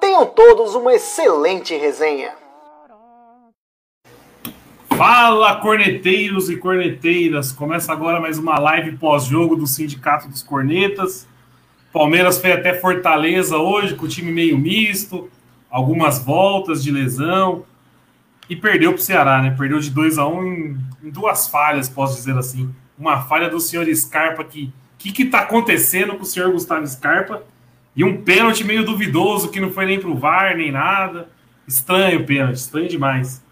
Tenham todos uma excelente resenha. Fala, corneteiros e corneteiras! Começa agora mais uma live pós-jogo do Sindicato dos Cornetas. Palmeiras foi até Fortaleza hoje, com o time meio misto, algumas voltas de lesão e perdeu para o Ceará, né? Perdeu de 2 a 1 um em, em, duas falhas, posso dizer assim. Uma falha do senhor Scarpa que o que está acontecendo com o senhor Gustavo Scarpa? E um pênalti meio duvidoso que não foi nem pro VAR nem nada. Estranho o pênalti, estranho demais.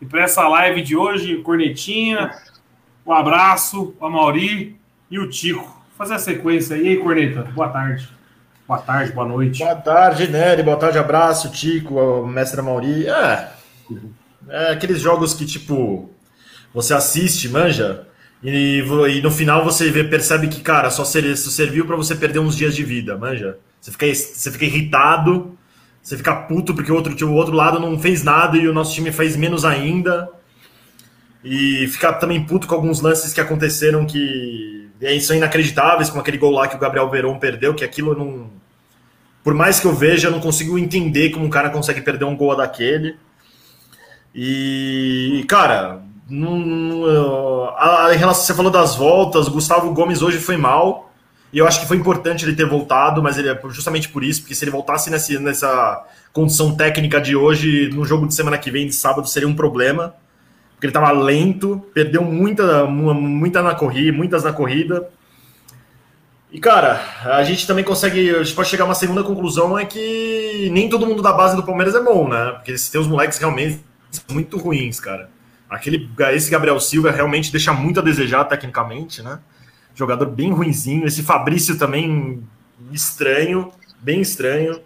E para essa live de hoje, Cornetinha, um abraço, o Mauri e o Tico. Fazer a sequência aí, Corneta. Boa tarde. Boa tarde, boa noite. Boa tarde, Nery. Boa tarde, abraço, Tico, mestre Mauri. É, é aqueles jogos que, tipo, você assiste, manja, e, e no final você vê, percebe que, cara, só serviu para você perder uns dias de vida, manja. Você fica, você fica irritado, você fica puto porque o outro, tipo, o outro lado não fez nada e o nosso time fez menos ainda. E ficar também puto com alguns lances que aconteceram que são inacreditáveis, como aquele gol lá que o Gabriel Verón perdeu, que aquilo não. Por mais que eu veja, eu não consigo entender como um cara consegue perder um gol daquele. E, cara, não, a, a, em relação, você falou das voltas, Gustavo Gomes hoje foi mal. E eu acho que foi importante ele ter voltado, mas ele é justamente por isso, porque se ele voltasse nessa, nessa condição técnica de hoje, no jogo de semana que vem, de sábado, seria um problema. Porque ele estava lento, perdeu muita, muita na corrida, muitas na corrida. E, cara, a gente também consegue. A gente pode chegar a uma segunda conclusão: é que nem todo mundo da base do Palmeiras é bom, né? Porque tem os moleques realmente muito ruins, cara. Aquele, esse Gabriel Silva realmente deixa muito a desejar tecnicamente, né? Jogador bem ruinzinho. Esse Fabrício também estranho, bem estranho.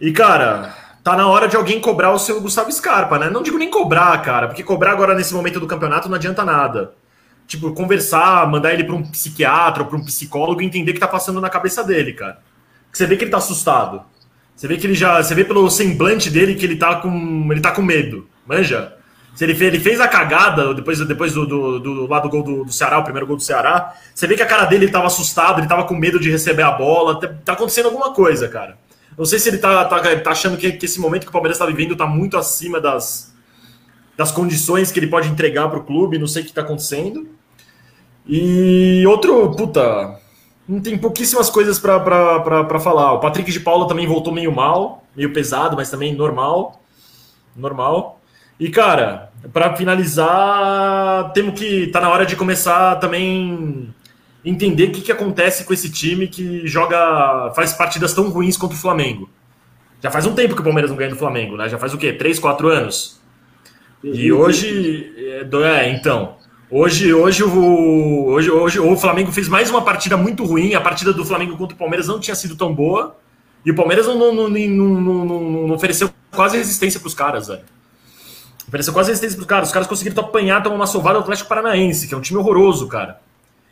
E, cara, tá na hora de alguém cobrar o seu Gustavo Scarpa, né? Não digo nem cobrar, cara, porque cobrar agora nesse momento do campeonato não adianta nada. Tipo, conversar, mandar ele para um psiquiatra ou para um psicólogo e entender o que tá passando na cabeça dele, cara. Você vê que ele tá assustado. Você vê que ele já. Você vê pelo semblante dele que ele tá com. ele tá com medo. Manja? Se ele, ele fez a cagada depois, depois do, do, do, do gol do, do, Ceará, o primeiro gol do Ceará. Você vê que a cara dele estava assustado, ele estava com medo de receber a bola. Tá, tá, acontecendo alguma coisa, cara. Não sei se ele tá, tá, tá achando que, que, esse momento que o Palmeiras está vivendo está muito acima das, das condições que ele pode entregar para o clube. Não sei o que está acontecendo. E outro, puta, tem pouquíssimas coisas para falar. O Patrick de Paula também voltou meio mal, meio pesado, mas também normal. Normal. E, cara, para finalizar, temos que. Tá na hora de começar também entender o que, que acontece com esse time que joga. faz partidas tão ruins contra o Flamengo. Já faz um tempo que o Palmeiras não ganha do Flamengo, né? Já faz o quê? Três, quatro anos? E hoje. É, então. Hoje, hoje, o, hoje, hoje o Flamengo fez mais uma partida muito ruim. A partida do Flamengo contra o Palmeiras não tinha sido tão boa. E o Palmeiras não, não, não, não, não ofereceu quase resistência para os caras, velho. Ofereceu quase resistência pros caras. Os caras conseguiram apanhar, tomar uma sovada do Atlético Paranaense, que é um time horroroso, cara.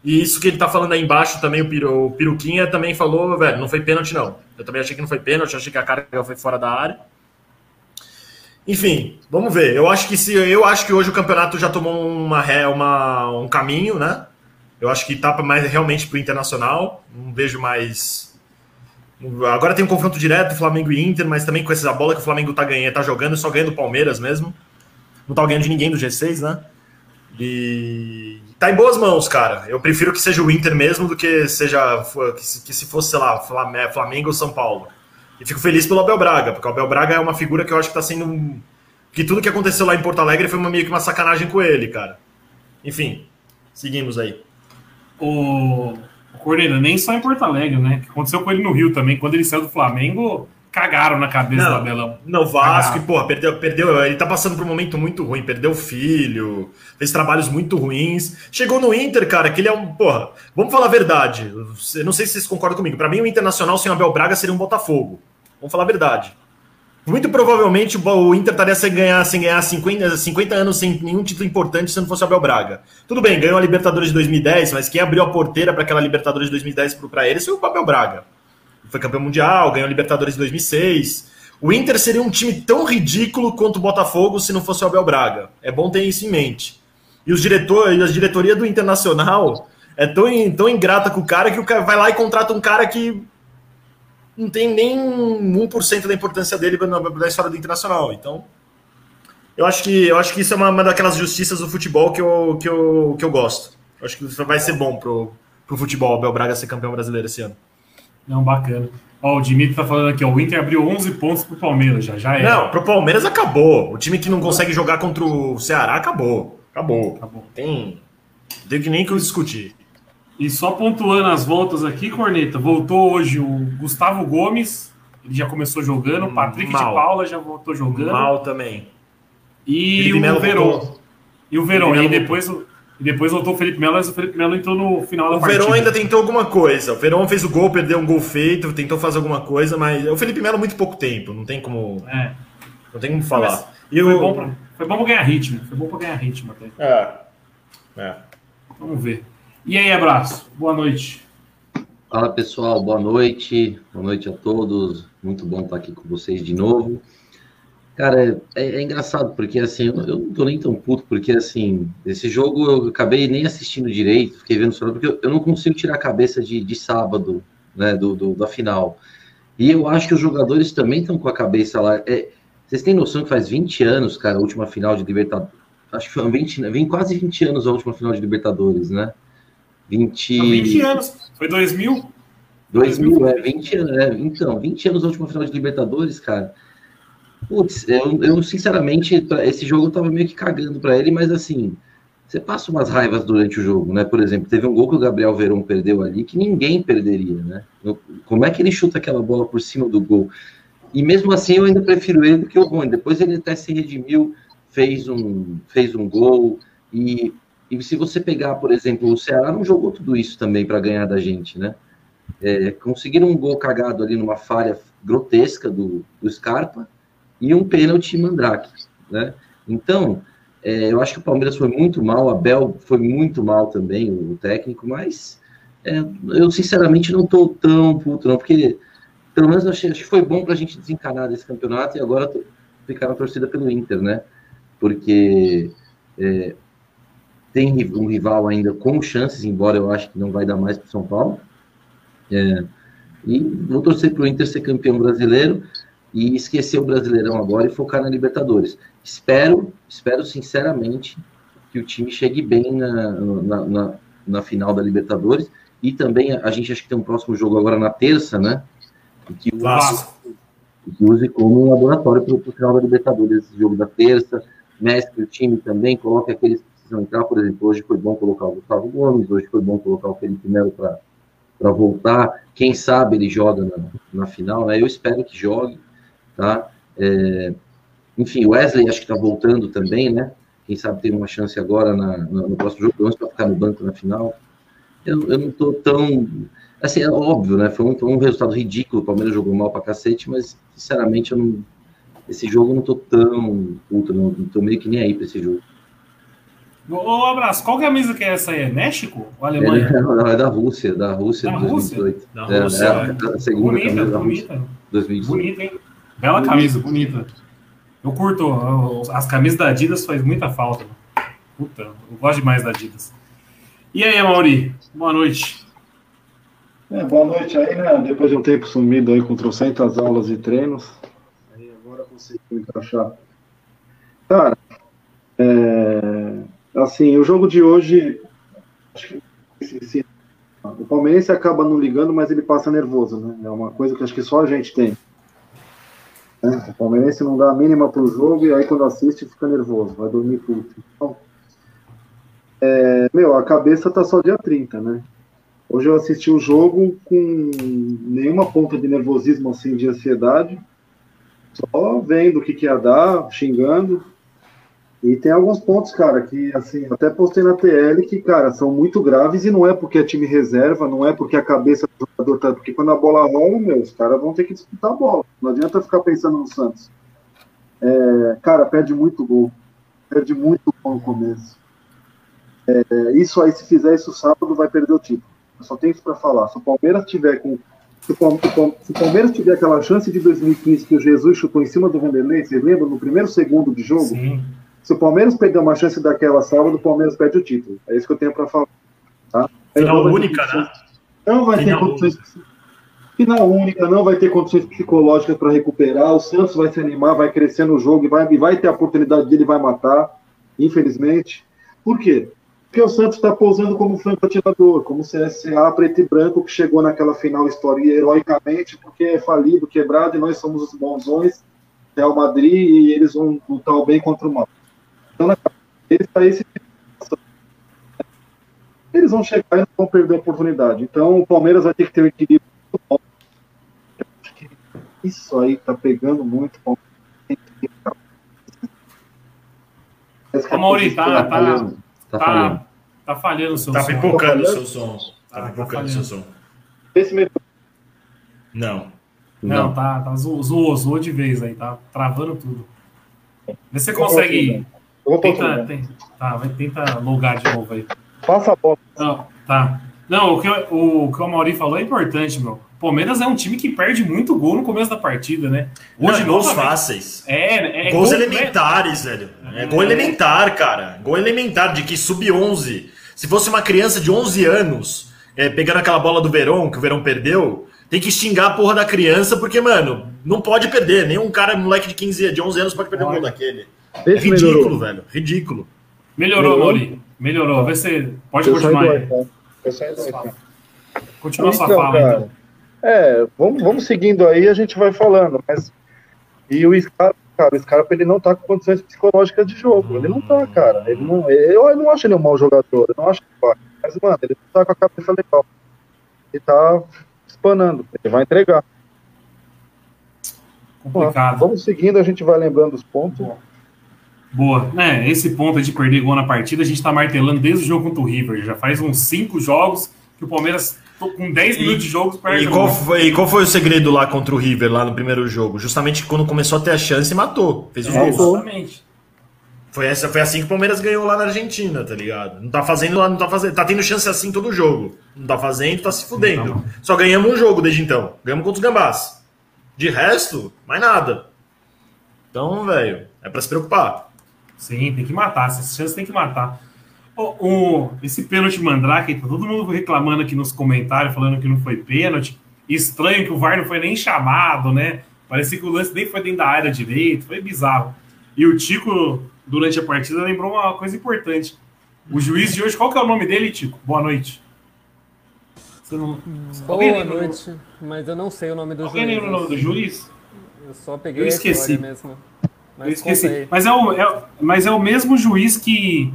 E isso que ele tá falando aí embaixo também, o, Piru, o Piruquinha também falou, velho, não foi pênalti não. Eu também achei que não foi pênalti, achei que a carga foi fora da área. Enfim, vamos ver. Eu acho que se eu acho que hoje o campeonato já tomou uma, uma um caminho, né? Eu acho que tá mais realmente pro internacional. Não vejo mais Agora tem um confronto direto Flamengo e Inter, mas também com essa bola que o Flamengo tá ganhando, tá jogando, só ganhando o Palmeiras mesmo não tá ganhando de ninguém do G6, né? E tá em boas mãos, cara. Eu prefiro que seja o Inter mesmo do que seja que se fosse, sei lá, Flamengo ou São Paulo. E fico feliz pelo Abel Braga, porque o Abel Braga é uma figura que eu acho que tá sendo. Que tudo que aconteceu lá em Porto Alegre foi uma, meio que uma sacanagem com ele, cara. Enfim, seguimos aí. O, o Cordeiro, nem só em Porto Alegre, né? O que aconteceu com ele no Rio também. Quando ele saiu do Flamengo, cagaram na cabeça não, do Abelão. Não, Vasco, e, porra, perdeu, perdeu. Ele tá passando por um momento muito ruim, perdeu o filho, fez trabalhos muito ruins. Chegou no Inter, cara, que ele é um. Porra, vamos falar a verdade. Eu não sei se vocês concordam comigo. Para mim, o Internacional sem o Abel Braga seria um Botafogo. Vamos falar a verdade. Muito provavelmente o Inter estaria sem ganhar, sem ganhar 50, 50 anos sem nenhum título importante se não fosse o Abel Braga. Tudo bem, ganhou a Libertadores de 2010, mas quem abriu a porteira para aquela Libertadores de 2010 para ele foi o Abel Braga. Foi campeão mundial, ganhou Libertadores de 2006. O Inter seria um time tão ridículo quanto o Botafogo se não fosse o Abel Braga. É bom ter isso em mente. E os diretores, a diretoria do Internacional é tão, tão ingrata com o cara que o cara vai lá e contrata um cara que não tem nem 1% da importância dele na, na história do Internacional. Então, eu acho que, eu acho que isso é uma, uma, daquelas justiças do futebol que eu, que eu, que eu gosto. Eu acho que vai ser bom pro, pro futebol, o Abel Braga ser campeão brasileiro esse ano. Não, bacana. Ó, o Dimitri tá falando aqui, ó, o Inter abriu 11 pontos pro Palmeiras, já, já é. Não, pro Palmeiras acabou. O time que não consegue jogar contra o Ceará acabou. Acabou. Acabou. Tem, tem que nem que eu discutir. E só pontuando as voltas aqui, Corneta, voltou hoje o Gustavo Gomes, ele já começou jogando, o Patrick Mal. de Paula já voltou jogando. Mal também. E o Verón. E o Verón. E depois, e depois voltou o Felipe Melo, mas o Felipe Melo entrou no final da o partida. O Verón ainda tentou alguma coisa. O Verón fez o gol, perdeu um gol feito, tentou fazer alguma coisa, mas o Felipe Melo muito pouco tempo, não tem como. É. Não tem como falar. Mas e foi, o... bom pra, foi bom pra ganhar ritmo. Foi bom pra ganhar ritmo até. É. É. Vamos ver. E aí, abraço. Boa noite. Fala pessoal, boa noite. Boa noite a todos. Muito bom estar aqui com vocês de novo. Cara, é, é engraçado, porque assim, eu, eu, não tô nem tão puto, porque assim, esse jogo eu acabei nem assistindo direito, fiquei vendo só, porque eu, eu, não consigo tirar a cabeça de, de sábado, né, do, do, da final. E eu acho que os jogadores também estão com a cabeça lá. É, vocês têm noção que faz 20 anos, cara, a última final de Libertadores. Acho que foi 20, né? Vem quase 20 anos a última final de Libertadores, né? 20... 20 anos. Foi 2000? 2000, é, 20 anos. É, então, 20 anos a última final de Libertadores, cara. Putz, eu, eu sinceramente, esse jogo eu tava meio que cagando para ele, mas assim, você passa umas raivas durante o jogo, né? Por exemplo, teve um gol que o Gabriel Verón perdeu ali que ninguém perderia, né? Como é que ele chuta aquela bola por cima do gol? E mesmo assim eu ainda prefiro ele do que o Rony. Depois ele até se redimiu, fez um, fez um gol e e se você pegar, por exemplo, o Ceará não jogou tudo isso também para ganhar da gente, né? É, conseguiram um gol cagado ali numa falha grotesca do, do Scarpa e um pênalti Mandrake, né? Então, é, eu acho que o Palmeiras foi muito mal, o Abel foi muito mal também, o, técnico, mas é, eu sinceramente não estou tão puto, não, porque pelo menos achei, acho que foi bom para a gente desencanar desse campeonato e agora ficar na torcida pelo Inter, né? Porque é, tem um rival ainda com chances, embora eu acho que não vai dar mais para São Paulo. É, e vou torcer para o Inter ser campeão brasileiro e esquecer o Brasileirão agora e focar na Libertadores. Espero, espero sinceramente que o time chegue bem na, na, na, na final da Libertadores e também a, gente acha que tem um próximo jogo agora na terça, né? E que use, que use como um laboratório para o final da Libertadores, esse jogo da terça, mestre o time também, coloque aqueles precisam entrar, por exemplo, hoje foi bom colocar o Gustavo Gomes, hoje foi bom colocar o Felipe Melo para voltar, quem sabe ele joga na, na final, né? Eu espero que jogue, tá? É, enfim, Wesley acho que está voltando também, né? Quem sabe tem uma chance agora na, na, no próximo jogo, pelo menos para ficar no banco na final. Eu, eu não estou tão. Assim, é óbvio, né? Foi um, foi um resultado ridículo. O Palmeiras jogou mal para cacete, mas sinceramente, eu não, esse jogo eu não estou tão puto, não. Estou meio que nem aí para esse jogo. Ô, abraço, qual que é a camisa que é essa aí? É México ou Alemanha? É, não, é da Rússia, da Rússia da 2018. Da Rússia, é, é, a segunda bonita, camisa da bonita. Rússia. 2018. Bonita, hein? Bela camisa, bonita. Eu curto, as camisas da Adidas faz muita falta. Puta, eu gosto demais da Adidas. E aí, Mauri? Boa noite. É, boa noite aí, né? Depois de um tempo sumido aí com trocentas aulas e treinos. Aí agora consegui encaixar. Cara, é, Assim, o jogo de hoje, acho que o Palmeirense acaba não ligando, mas ele passa nervoso, né? É uma coisa que acho que só a gente tem. Né? O Palmeirense não dá a mínima pro jogo e aí quando assiste fica nervoso, vai dormir puto. Então, é, meu, a cabeça tá só dia 30, né? Hoje eu assisti o jogo com nenhuma ponta de nervosismo assim, de ansiedade, só vendo o que, que ia dar, xingando, e tem alguns pontos, cara, que assim, até postei na TL que, cara, são muito graves e não é porque é time reserva, não é porque a cabeça do jogador tá. Porque quando a bola rola, meu, os caras vão ter que disputar a bola. Não adianta ficar pensando no Santos. É, cara, perde muito gol. Perde muito gol no começo. É, isso aí, se fizer isso sábado, vai perder o título. Eu só tenho isso para falar. Se o Palmeiras tiver com. Se o Palmeiras tiver aquela chance de 2015 que o Jesus chutou em cima do Vanderlei, vocês lembram? No primeiro segundo de jogo? Sim. Se o Palmeiras perder uma chance daquela sábado, o Palmeiras perde o título. É isso que eu tenho para falar. Tá? Final única, né? Não vai Final ter condições. Final única, não vai ter condições psicológicas para recuperar. O Santos vai se animar, vai crescer no jogo e vai, e vai ter a oportunidade dele, vai matar, infelizmente. Por quê? Porque o Santos está pousando como franco atirador, como CSA preto e branco que chegou naquela final história heroicamente porque é falido, quebrado e nós somos os bonzões, Real Madrid e eles vão lutar o bem contra o mal. Então, eles, esse tipo eles vão chegar e não vão perder a oportunidade. Então, o Palmeiras vai ter que ter um equilíbrio muito bom. Isso aí tá pegando muito. Ô, Mauri, tá, tá, tá, tá, tá falhando o seu tá som. Tá pipocando o seu som. Tá, tá pipocando o seu som. Esse mesmo. Não. Não, tá, tá zoou, zoou de vez aí, tá travando tudo. Vê se você consegue. Vou tenta, tenta, tá, vai, tenta logar de novo aí. Passa a bola. Não, tá. Não, o que, o, o que o Mauri falou é importante, meu. Palmeiras é um time que perde muito gol no começo da partida, né? Hoje não, gols fáceis. É, é gols gol, elementares, né? velho. É, é gol elementar, cara. Gol elementar de que sub-11. Se fosse uma criança de 11 anos, é, pegando aquela bola do Verão, que o Verão perdeu, tem que xingar a porra da criança, porque, mano, não pode perder. Nenhum cara, moleque de 15, de 11 anos pode perder um gol daquele. É ridículo, melhorou. velho. Ridículo. Melhorou, Mauri. Melhorou. Vê se pode eu continuar aí. Continua então, sua fala, cara, então. É, vamos, vamos seguindo aí, a gente vai falando, mas. E o Scarpa, cara, o Scarpa ele não tá com condições psicológicas de jogo. Ele não tá, cara. Ele não, eu, eu não acho ele um mau jogador, eu não acho que vai. Mas, mano, ele não tá com a cabeça legal. Ele tá espanando, ele vai entregar. Complicado. vamos seguindo, a gente vai lembrando os pontos. Boa. É, esse ponto de perder gol na partida, a gente tá martelando desde o jogo contra o River. Já faz uns cinco jogos que o Palmeiras, com 10 minutos de jogo, perde. E qual, foi, e qual foi o segredo lá contra o River, lá no primeiro jogo? Justamente quando começou a ter a chance, matou. Fez os é, gols. Exatamente. Foi, essa, foi assim que o Palmeiras ganhou lá na Argentina, tá ligado? Não tá fazendo lá, não tá fazendo. Tá tendo chance assim todo jogo. Não tá fazendo, tá se fudendo. Tá Só ganhamos um jogo desde então. Ganhamos contra os Gambás. De resto, mais nada. Então, velho, é pra se preocupar. Sim, tem que matar. Essas chances tem que matar. O, o, esse pênalti Mandrake, tá todo mundo reclamando aqui nos comentários, falando que não foi pênalti. Estranho que o VAR não foi nem chamado, né? Parecia que o lance nem foi dentro da área direito, foi bizarro. E o Tico, durante a partida, lembrou uma coisa importante. O juiz de hoje, qual que é o nome dele, Tico? Boa noite. Não... Boa noite, mas eu não sei o nome do Alguém juiz. Alguém lembra o nome do juiz? Eu só peguei eu esqueci. mesmo. Mas eu esqueci. Mas é, o, é, mas é o mesmo juiz que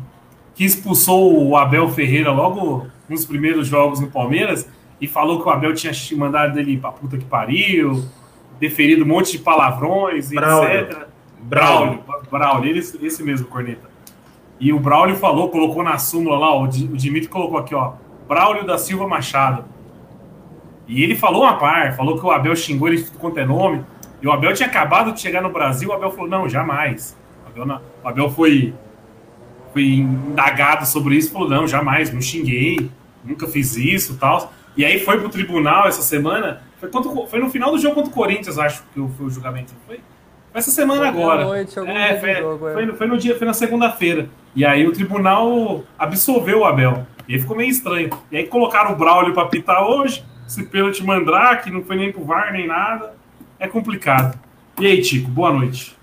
que expulsou o Abel Ferreira logo nos primeiros jogos no Palmeiras e falou que o Abel tinha mandado ele pra puta que pariu, deferido um monte de palavrões, Braulio. etc. Braulio, Braulio, esse, esse mesmo, Corneta. E o Braulio falou, colocou na súmula lá, o, o Dimitri colocou aqui, ó, Braulio da Silva Machado. E ele falou uma par, falou que o Abel xingou ele de tudo quanto é nome. E o Abel tinha acabado de chegar no Brasil, o Abel falou, não, jamais. O Abel, não, o Abel foi foi indagado sobre isso, falou, não, jamais, não xinguei, nunca fiz isso tal. E aí foi pro tribunal essa semana, foi, contra, foi no final do jogo contra o Corinthians, acho que foi o julgamento, foi? Foi essa semana agora. Noite, é, foi, jogo, é. Foi, foi, no dia, foi na segunda-feira. E aí o tribunal absolveu o Abel. E aí ficou meio estranho. E aí colocaram o Braulio para pitar hoje, esse pênalti mandrake, não foi nem pro VAR nem nada. É complicado. E aí, Tico, boa noite.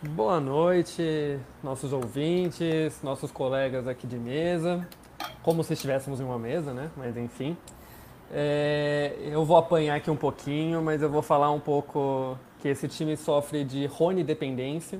Boa noite, nossos ouvintes, nossos colegas aqui de mesa, como se estivéssemos em uma mesa, né? Mas enfim. É, eu vou apanhar aqui um pouquinho, mas eu vou falar um pouco que esse time sofre de Rony dependência,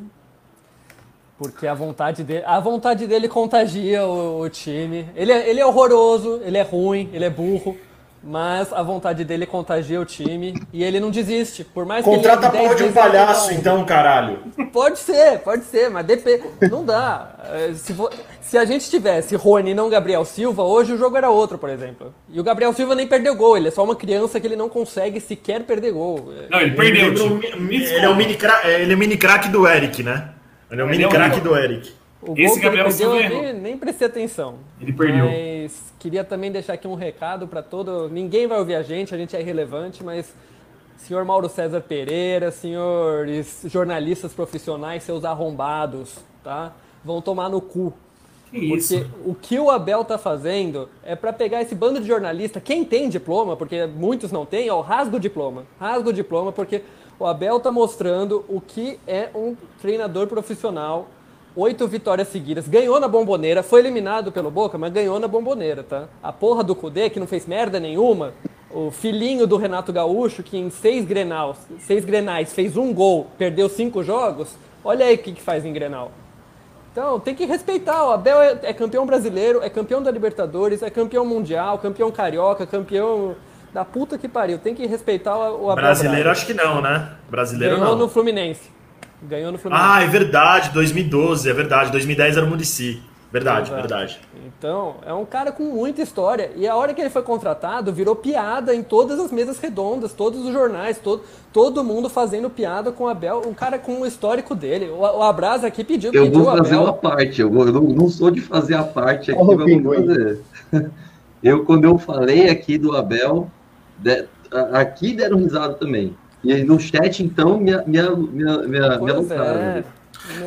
porque a vontade dele, a vontade dele contagia o, o time. Ele é, ele é horroroso, ele é ruim, ele é burro, Mas a vontade dele contagia o time e ele não desiste. Por mais Contrata que a ele porra de um palhaço, então, caralho. Pode ser, pode ser, mas depende. Não dá. É, se, vo... Se a gente tivesse Rony e não Gabriel Silva, hoje o jogo era outro, por exemplo. E o Gabriel Silva nem perdeu gol, ele é só uma criança que ele não consegue sequer perder gol. Não, ele perdeu. Ele, tipo, ele é o mini crack, ele é o mini crack do Eric, né? Ele é o Ele mini é Igor. do Eric. O gol Esse que Gabriel ele perdeu, Silva nem, nem prestei atenção. Ele perdeu. Mas queria também deixar aqui um recado para todo. Ninguém vai ouvir a gente, a gente é irrelevante, mas senhor Mauro César Pereira, senhores jornalistas profissionais, seus arrombados, tá? Vão tomar no cu. Que isso? Porque o que o Abel tá fazendo é para pegar esse bando de jornalista, quem tem diploma, porque muitos não têm, ó, rasga o diploma. Rasga o diploma, porque o Abel tá mostrando o que é um treinador profissional. Oito vitórias seguidas. Ganhou na bomboneira, foi eliminado pelo Boca, mas ganhou na bomboneira, tá? A porra do Cudê, que não fez merda nenhuma. O filhinho do Renato Gaúcho, que em seis grenais, seis grenais fez um gol, perdeu cinco jogos. Olha aí o que, que faz em Grenal. Então, tem que respeitar. O Abel é, é campeão brasileiro, é campeão da Libertadores, é campeão mundial, campeão carioca, campeão da puta que pariu. Tem que respeitar o, o Abel. Brasileiro, Braga. acho que não, né? Brasileiro Ganhou não. no Fluminense. Ganhou no Fluminense. Ah, é verdade, 2012, é verdade. 2010 era o Murici. Verdade, Exato. verdade. Então, é um cara com muita história. E a hora que ele foi contratado, virou piada em todas as mesas redondas, todos os jornais, todo, todo mundo fazendo piada com o Abel. Um cara com o histórico dele. O, o Abraz aqui pediu, Eu pediu vou fazer Abel. uma parte, eu, vou- eu não, não sou de fazer a parte aqui, Olha o mas eu vou fazer. Eu, quando eu falei aqui do Abel, de- aqui deram risada também. E aí no chat, então, me, me Pois alocaram. é.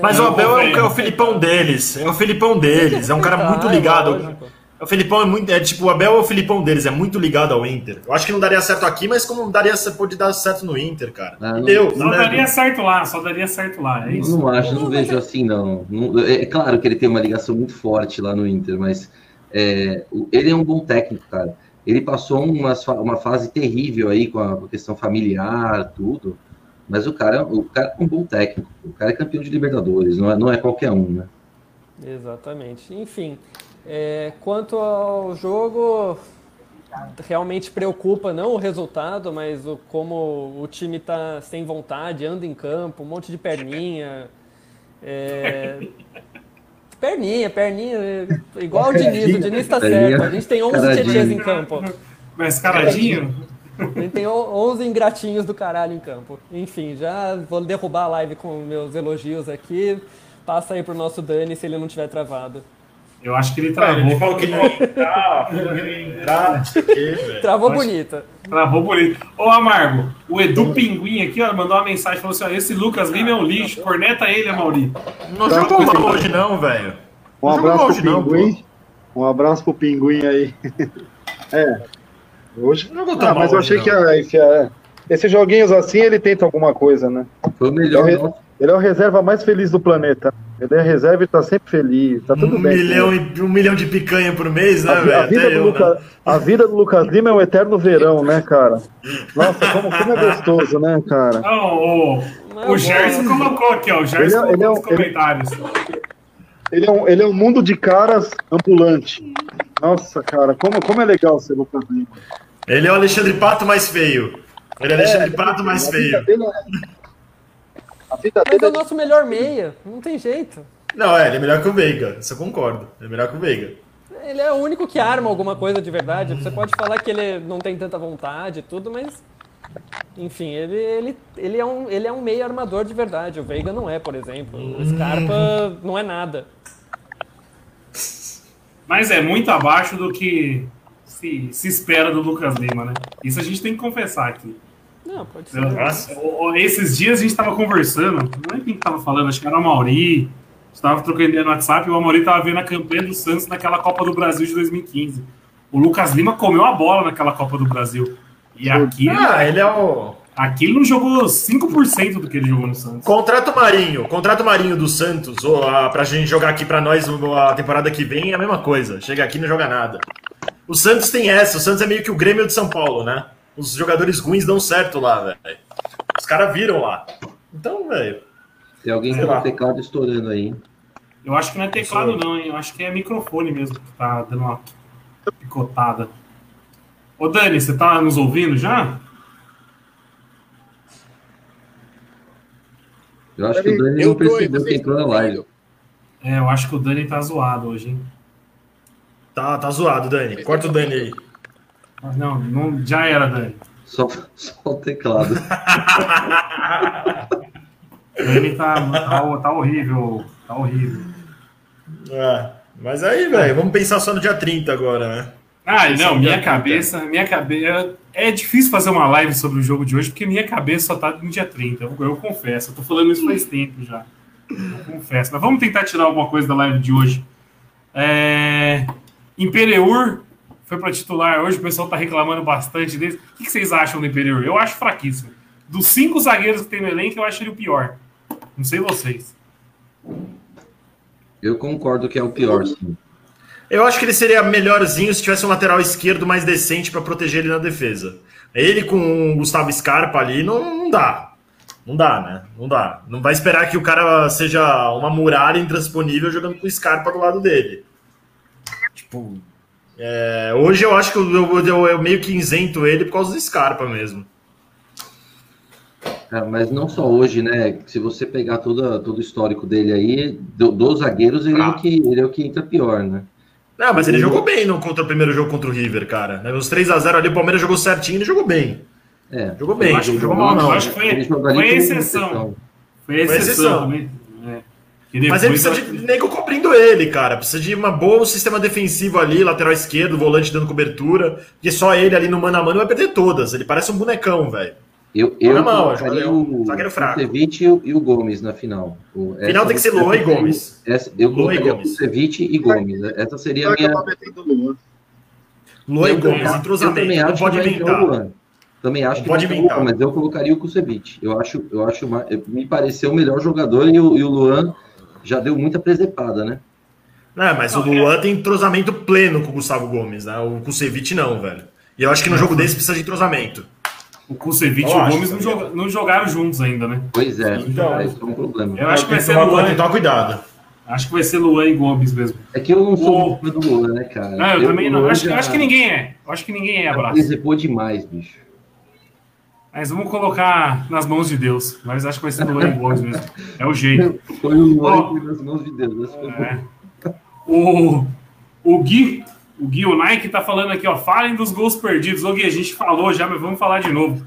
Mas Não, o Abel é o, é o Filipão deles. É o Filipão deles. É um cara muito Ah, ligado. O Filipão é muito. É tipo, o Abel é o Filipão deles, é muito ligado ao Inter. Eu acho que não daria certo aqui, mas como daria, pode dar certo no Inter, cara. Ah, não- Deu, Só né? daria certo lá, só daria certo lá. É isso. não acho, eu não vejo assim, não. Não- É claro que ele tem uma ligação muito forte lá no Inter, mas é, ele é um bom técnico, cara. Ele passou uma, uma fase terrível aí com a questão familiar, tudo. Mas o cara, o cara é um bom técnico. O cara é campeão de Libertadores, não é, não é qualquer um, né? Exatamente. Enfim, é, quanto ao jogo, realmente preocupa não o resultado, mas o, como o time tá sem vontade, anda em campo, um monte de perninha. é, perninha, perninha, igual o Diniz, o Diniz tá certo. A gente tem 11 caradinha. tietês em campo. Mas caradinho, A gente tem o- 11 ingratinhos do caralho em campo. Enfim, já vou derrubar a live com meus elogios aqui. Passa aí pro nosso Dani se ele não tiver travado. eu acho que ele Ele travou. falou que ele não ia entrar, falou que ele ia entrar, não sei o quê, velho. Travou bonita. Travou bonito. Ô, Amargo, o Edu Pinguim aqui, ó, mandou uma mensagem, falou assim, ó, esse Lucas Lima é um lixo, corneta ele, Amauri. Não jogou mal hoje, não, velho. Um abraço pro não, Pinguim. Um abraço pro Pinguim aí. É. Hoje. Não jogou tão Ah, mas mal eu achei que, não. a- que a- esses joguinhos assim ele tenta alguma coisa, né? Foi o melhor. Eu- nosso- Ele é o reserva mais feliz do planeta. Ele é reserva e tá sempre feliz. Tá tudo um bem. Milhão e, um milhão de picanha por mês, né, velho? a vida Até do eu, Luca- né? a vida do Lucas Lima é um eterno verão, né, cara? Nossa, como, como é gostoso, né, cara? Não, o, Não, o Gerson colocou aqui, ó, o Gerson Ele é- colocou ele é um- nos comentários. Ele é um, ele é um mundo de caras ambulante. Nossa, cara, como, como é legal ser Lucas Lima. Ele é o Alexandre Pato mais feio. Ele é o Alexandre Pato mais feio. É- A vida Mas é dele o nosso melhor meia, não tem jeito. Não, é, ele é melhor que o Veiga. Isso eu concordo. Ele é melhor que o Veiga. Ele é o único que arma alguma coisa de verdade. Você pode falar que ele não tem tanta vontade e tudo, mas. Enfim, ele, ele, ele, é um, ele é um meio armador de verdade. O Veiga não é, por exemplo. O Scarpa não é nada. Mas é muito abaixo do que se, se espera do Lucas Lima, né? Isso a gente tem que confessar aqui. Não, pode ser. Nossa. Esses dias a gente tava conversando, não é quem que tava falando, acho que era o Mauri. Estava trocando ideia no WhatsApp e o Amaury tava vendo a campanha do Santos naquela Copa do Brasil de 2015. O Lucas Lima comeu a bola naquela Copa do Brasil. E aqui, Ah, ele é o. aqui ele não jogou 5% do que ele jogou no Santos. Contrato Marinho. Contrato Marinho do Santos, ou a, pra gente jogar aqui pra nós a temporada que vem, é a mesma coisa. Chega aqui e não joga nada. O Santos tem essa. O Santos é meio que o Grêmio de São Paulo, né? Os jogadores ruins dão certo lá, velho. Os caras viram lá. Então, velho. Tem alguém com o teclado estourando aí. hein? Eu acho que não é teclado, não, hein? Eu acho que é microfone mesmo que tá dando uma picotada. Ô, Dani, você tá nos ouvindo já? Eu acho que o Dani não percebeu que entrou na live. É, eu acho que o Dani tá zoado hoje, hein? Tá, tá zoado, Dani. Corta o Dani aí. Não, não já era, Dani. Só, só o teclado. Dani tá, tá, tá horrível. Tá horrível. É, mas aí, velho, vamos pensar só no dia 30 agora, né? Ah, não, minha cabeça, minha cabeça. É difícil fazer uma live sobre o jogo de hoje, porque minha cabeça só tá no dia 30. Eu, eu confesso, eu tô falando isso faz tempo já. Eu confesso. Mas vamos tentar tirar alguma coisa da live de hoje. É... Imperiur foi para titular hoje, o pessoal tá reclamando bastante dele. O que vocês acham do Imperiur? Eu acho fraquíssimo. Dos cinco zagueiros que tem no elenco, eu acho ele o pior. Não sei vocês. Eu concordo que é o pior, sim. Eu acho que ele seria melhorzinho se tivesse um lateral esquerdo mais decente para proteger ele na defesa. Ele com o Gustavo Scarpa ali não, não, dá. Não dá, né? Não dá. Não vai esperar que o cara seja uma muralha intransponível jogando com o Scarpa do lado dele. Tipo, é, hoje eu acho que eu, eu, eu, meio que isento ele por causa do Scarpa mesmo. É, mas não só hoje, né? Se você pegar todo, todo o histórico dele aí, do, dos zagueiros, ele, ah. é o que, ele é o que entra pior, né? Não, mas ele jogou bem no, contra o primeiro jogo contra o River, cara. Os 3 a 0 ali, o Palmeiras jogou certinho, ele jogou bem. É. Jogou bem, acho jogou, jogou mal não. Acho que foi, foi exceção. Foi exceção. Foi exceção. É. Mas ele precisa de nego cobrindo ele, cara. Precisa de um bom sistema defensivo ali, lateral esquerdo, volante dando cobertura. Porque só ele ali no mano a mano vai perder todas. Ele parece um bonecão, velho. Eu, eu mal, o, o Ceviche e o Gomes na final. Essa final tem que ser Luan e Gomes. Essa, eu Luan e Gomes. Ceviche e Gomes. Essa seria a minha... Luan e Gomes, entrosamento. também acho pode que inventar. Também acho que pode inventar. mas eu colocaria o Kusevich. Eu acho, eu acho, me pareceu o melhor jogador e o, e o Luan já deu muita presepada, né? Não, mas não, o Luan é... tem entrosamento pleno com o Gustavo Gomes, né? O Kusevich não, velho. E eu acho que no jogo desse precisa de entrosamento. O Kusevich e o Gomes não, joga, não, jogaram juntos ainda, né? Pois é, então, é, é um problema. Eu acho que vai ser Luan. Tem que tomar cuidado. Acho que vai ser Luan e Gomes mesmo. É que eu não sou o... do Luan, né, cara? Não, eu, eu também não. Acho, já... acho, que ninguém é. Eu acho que ninguém é, abraço. Ele demais, bicho. Mas vamos colocar nas mãos de Deus. Mas acho que vai ser Luan e Gomes mesmo. É o jeito. Foi o Luan oh, nas mãos de Deus. É. O, o Gui o Gui, o Nike tá falando aqui, ó. Falem dos gols perdidos. Ô, Gui, a gente falou já, mas vamos falar de novo.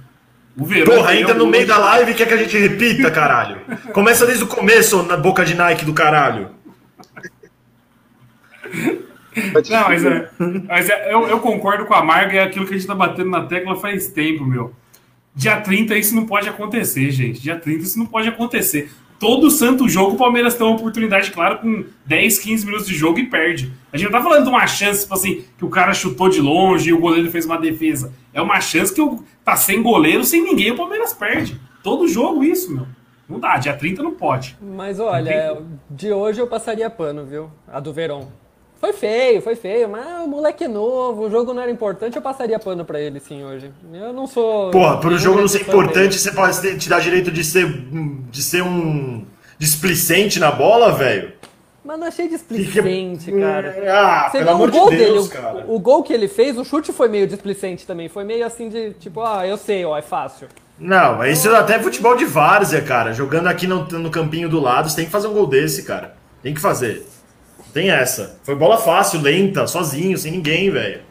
O Verão. Porra, entra no meio da live e quer que a gente repita, caralho. Começa desde o começo na boca de Nike do caralho. Não, mas, é, mas é, eu, eu, concordo com a Marga, é aquilo que a gente tá batendo na tecla faz tempo, meu. Dia 30 isso não pode acontecer, gente. Dia 30 isso não pode acontecer todo santo jogo o Palmeiras tem uma oportunidade, claro, com 10, 15 minutos de jogo e perde. A gente não tá falando de uma chance, tipo assim, que o cara chutou de longe e o goleiro fez uma defesa. É uma chance que tá sem goleiro, sem ninguém, o Palmeiras perde. Todo jogo isso, meu. Não dá, dia 30 não pode. Mas olha, de hoje eu passaria pano, viu? A do Verão. Foi feio, foi feio, mas o moleque é novo, o jogo não era importante, eu passaria pano para ele sim hoje. Eu não sou. Porra, pro jogo não ser importante, você pode te dar direito de ser, de ser um displicente na bola, velho? Mas não achei displicente, que... cara. Ah, Você pelo amor de Deus, dele, cara. O, o, gol que ele fez, o chute foi meio displicente também. Foi meio assim de, tipo, ah, eu sei, ó, é fácil. Não, isso é até futebol de várzea, cara. Jogando aqui no, no campinho do lado, você tem que fazer um gol desse, cara. Tem que fazer. Tem essa. Foi bola fácil, lenta, sozinho, sem ninguém, velho.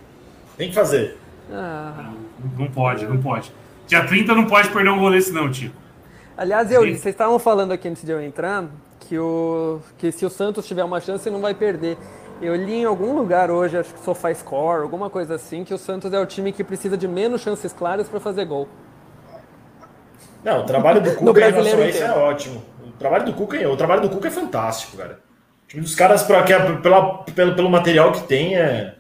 Tem que fazer. Ah. Não, não pode, não pode. Dia 30 não pode perder um gol desse, não, tio. Aliás, eu, vocês estavam falando aqui antes de eu entrar que, o, que se o Santos tiver uma chance, não vai perder. Eu li em algum lugar hoje, acho que SofaScore, alguma coisa assim, que o Santos é o time que precisa de menos chances claras para fazer gol. Não, o trabalho do Cuca em relação a isso é ótimo. O trabalho do Cuca, o trabalho do Cuca é fantástico, cara time dos caras, pra, que, é, pela, pelo, pelo material que tem, é.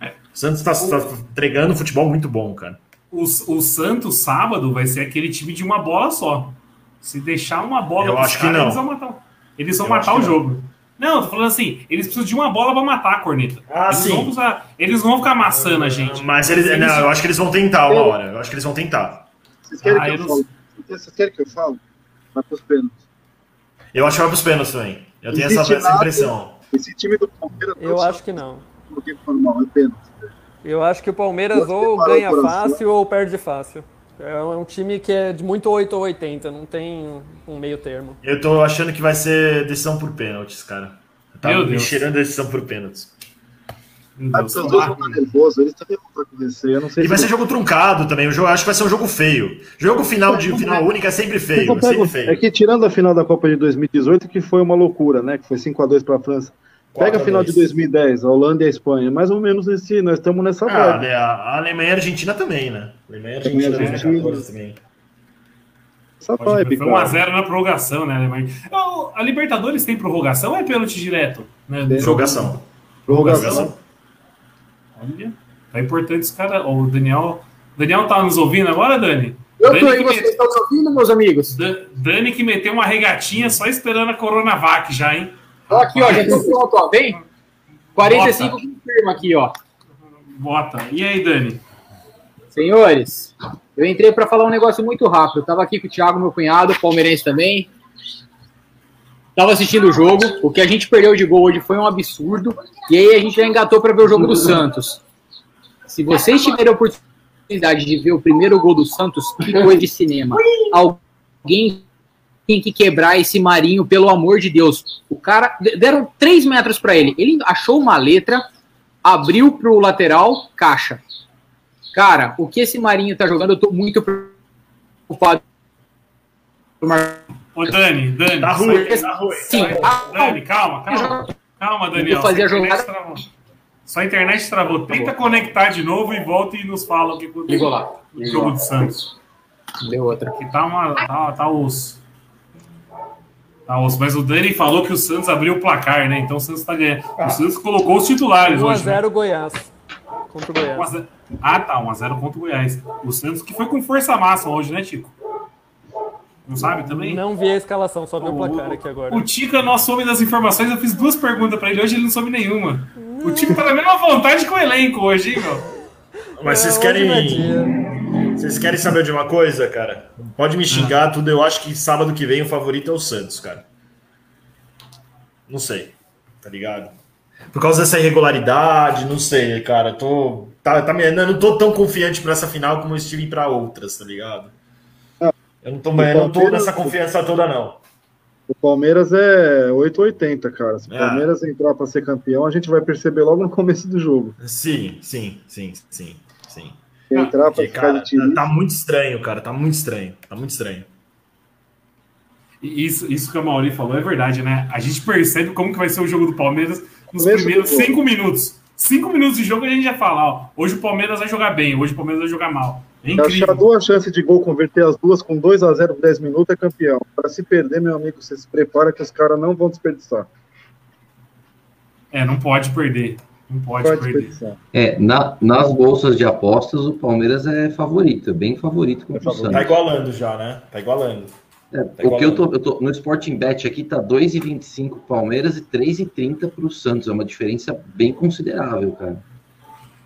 é. O Santos está tá entregando futebol muito bom, cara. O, o Santos, sábado, vai ser aquele time de uma bola só. Se deixar uma bola Eu acho caras, que não. eles vão matar, eles vão matar o jogo. Não. não, tô falando assim, eles precisam de uma bola para matar a corneta. Ah, eles sim. Vão usar, eles vão ficar amassando a gente. Mas eles, eles, não, eu acho que eles vão tentar uma hora. Eu acho que eles vão tentar. Vocês querem, ah, que, eu eu Vocês querem que eu fale? Vai pros pênaltis. Eu acho que vai pros pênaltis também. Eu tenho essa, essa, impressão. Esse time do Palmeiras. Eu acho que não. Normal, é pênalti. Eu acho que o Palmeiras ou ganha fácil ou perde fácil. É um time que é de muito 8 ou 80, não tem um meio termo. Eu tô achando que vai ser decisão por pênaltis, cara. Tá me cheirando decisão por pênaltis. Ah, os dois vão estar nervosos, eles também vão acontecer. Eu não sei e vai ser jogo truncado também. Eu acho que vai ser um jogo feio. Jogo final de final única é sempre feio. É, sempre feio. é que tirando a final da Copa de 2018, que foi uma loucura, né? Que foi 5x2 para a França. Pega a final de 2010, a Holanda e a Espanha, mais ou menos nesse, nós estamos nessa ah, vibe. A Alemanha e a Argentina também, né? A Alemanha e a Argentina, Alemanha, Argentina. também. Essa vibe, Foi 1x0 na prorrogação, né, Alemanha? A Libertadores tem prorrogação ou é pênalti direto? Né? Prorrogação. Prorrogação. Olha, tá importante esse cara. O Daniel. Daniel tá nos ouvindo agora, Dani? Eu Dani tô aí, vocês estão ouvindo, meus amigos? Dani que meteu uma regatinha só esperando a Coronavac já, hein? Ó, aqui, ó, já tô pronto, ó. Vem. 45 Bota. confirma aqui, ó. Bota. E aí, Dani? Senhores, eu entrei para falar um negócio muito rápido. Eu tava aqui com o Thiago, meu cunhado, palmeirense também. Tava assistindo o jogo. O que a gente perdeu de gol hoje foi um absurdo. E aí a gente já engatou para ver o jogo do Santos. Se vocês tiverem a oportunidade de ver o primeiro gol do Santos, que coisa de cinema. Alguém tem que quebrar esse Marinho, pelo amor de Deus. O cara, deram três metros para ele. Ele achou uma letra, abriu pro lateral, caixa. Cara, o que esse Marinho tá jogando, eu tô muito preocupado. Ô, Dani, Dani, tá ruim, tá ruim. Sim, Dani, calma, calma. Calma, Daniel. Fazer a jogada. Travou. Sua internet travou. Tenta conectar de novo e volta e nos fala o que aconteceu. Ligou lá. O jogo do Santos. Deu outra. Que tá, uma, tá, tá osso. Tá, mas o Dani falou que o Santos abriu o placar, né? Então o Santos tá ganhando. O Santos colocou os titulares 1 hoje. 1x0 né? Goiás. Contra o Goiás. Ah, tá. 1x0 contra o Goiás. O Santos que foi com força máxima hoje, né, Tico? Não sabe também? Não vi a escalação, só vi o, placar aqui agora. O Tica, nosso homem das informações, eu fiz duas perguntas pra ele hoje ele não soube nenhuma. O Tico tá na mesma vontade que o elenco hoje, hein, meu? Mas vocês é, querem. Vocês querem saber de uma coisa, cara? Pode me xingar ah. tudo. Eu acho que sábado que vem o favorito é o Santos, cara. Não sei. Tá ligado? Por causa dessa irregularidade, não sei, cara. Tô. Tá, tá, eu não tô tão confiante pra essa final como eu estive pra outras, tá ligado? Ah, eu não tô, eu não tô nessa confiança toda, não. O Palmeiras é 880, cara. Se o é. Palmeiras entrar para ser campeão, a gente vai perceber logo no começo do jogo. Sim, sim, sim, sim, sim. Entrar para ficar cara, de Tá muito estranho, cara. Tá muito estranho. Tá muito estranho. Isso, isso que a Mauri falou é verdade, né? A gente percebe como que vai ser o jogo do Palmeiras nos primeiros cinco minutos. Cinco minutos de jogo a gente já fala, ó, hoje o Palmeiras vai jogar bem, hoje o Palmeiras vai jogar mal. É incrível. Achar duas chances de gol, converter as duas com 2 a 0 por 10 minutos é campeão. Para se perder, meu amigo, você se prepara que os caras não vão desperdiçar. É, não pode perder. Não pode, pode perder. É, na, nas bolsas de apostas, o Palmeiras é favorito, é bem favorito com é o Santos. Tá igualando já, né? Tá igualando. É, tá o que eu tô, eu tô no Sporting Bet aqui tá 2,25 Palmeiras e 3,30 para o Santos. É uma diferença bem considerável, cara.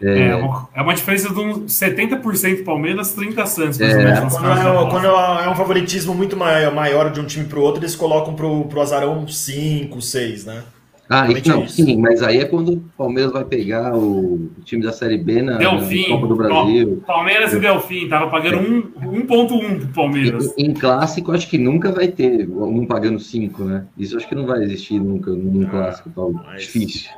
É, é, uma, é uma diferença de um 70% Palmeiras, 30% Santos. É, quando, é, quando é um favoritismo muito maior de um time para o outro, eles colocam para o Azarão 5, 6, né? Ah, não, sim, mas aí é quando o Palmeiras vai pegar o time da Série B na, Delfim, na Copa do Brasil. Palmeiras e Delfim, tava pagando 1.1 pro Palmeiras. Em, em, clássico, acho que nunca vai ter um pagando 5, né? Isso acho que não vai existir nunca num ah, clássico, tal. Mas... Difícil.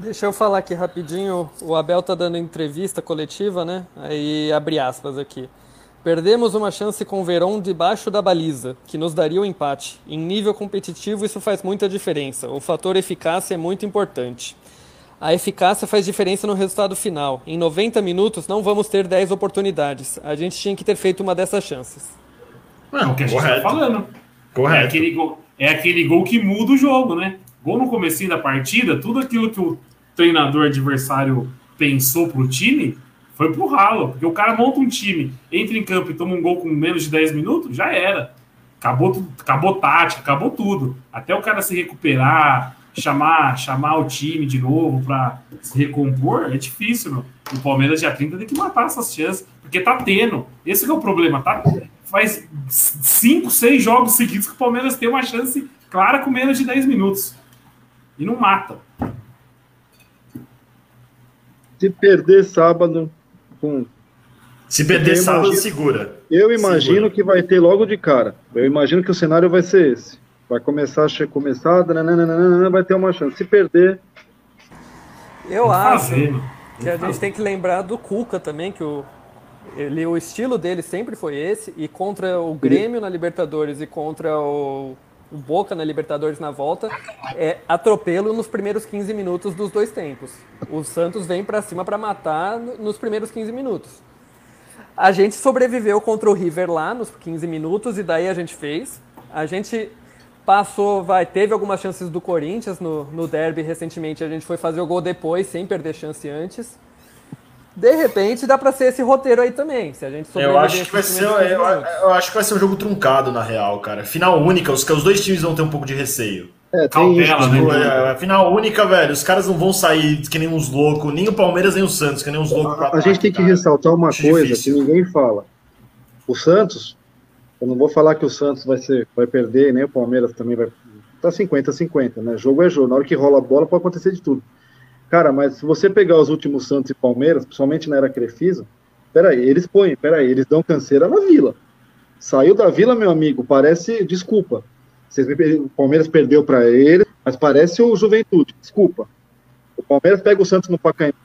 Deixa eu falar aqui rapidinho. O Abel tá dando entrevista coletiva, né? Aí abre aspas aqui. Perdemos uma chance com o Verón debaixo da baliza, que nos daria o um empate. Em nível competitivo, isso faz muita diferença. O fator eficácia é muito importante. A eficácia faz diferença no resultado final. Em 90 minutos, não vamos ter 10 oportunidades. A gente tinha que ter feito uma dessas chances. Não, é o que a gente está falando. Correto. É aquele, gol, é aquele gol que muda o jogo, né? Gol no começo da partida, tudo aquilo que o treinador adversário pensou para o time, foi pro ralo. Porque o cara monta um time, entra em campo e toma um gol com menos de 10 minutos, já era. Acabou, acabou tática, acabou tudo. Até o cara se recuperar, chamar, chamar o time de novo para se recompor, é difícil, meu. O Palmeiras já 30 tem que matar essas chances, porque tá tendo. Esse é o problema, tá? Faz 5, 6 jogos seguidos que o Palmeiras tem uma chance clara com menos de 10 minutos. E não mata. Se perder sábado, com Se perder Eu sábado, imagino- segura. Eu imagino Segura. que vai ter logo de cara. Eu imagino que o cenário vai ser esse. Vai começar a começar, nananana, vai ter uma chance. Se perder, Eu acho Fazendo. que a gente tem que lembrar do Cuca também, que o, ele, o estilo dele sempre foi esse, e contra o Grêmio na Libertadores e contra o, o Boca na Libertadores na volta, é atropelo nos primeiros 15 minutos dos dois tempos. O Santos vem pra cima pra matar no- nos primeiros 15 minutos. A gente sobreviveu contra o River lá nos 15 minutos e daí a gente fez. A gente passou, vai, teve algumas chances do Corinthians no, no derby recentemente. A gente foi fazer o gol depois, sem perder chance antes. De repente dá pra ser esse roteiro aí também. Se a gente Eu acho que vai ser, eu, 15 minutos. eu acho que vai ser um jogo truncado na real, cara. Final única, os, os dois times vão ter um pouco de receio. é, tem Cautela, né? Tipo, é, final única, velho. Os caras não vão sair que nem uns loucos, nem o Palmeiras nem o Santos, que nem uns loucos pra A, a gente tem que cara. ressaltar uma Acho coisa difícil. que ninguém fala. O Santos, eu não vou falar que o Santos vai ser, vai perder, nem o Palmeiras também vai. Tá 50-50, né? Jogo é jogo. Na hora que rola a bola pode acontecer de tudo. Cara, mas se você pegar os últimos Santos e Palmeiras, principalmente na era Crefisa, peraí, eles põem, peraí, eles dão canseira na vila. Saiu da vila, meu amigo, parece. Desculpa. Vocês me o Palmeiras perdeu para ele, mas parece o Juventude. Desculpa. O Palmeiras pega o Santos no Pacaembu,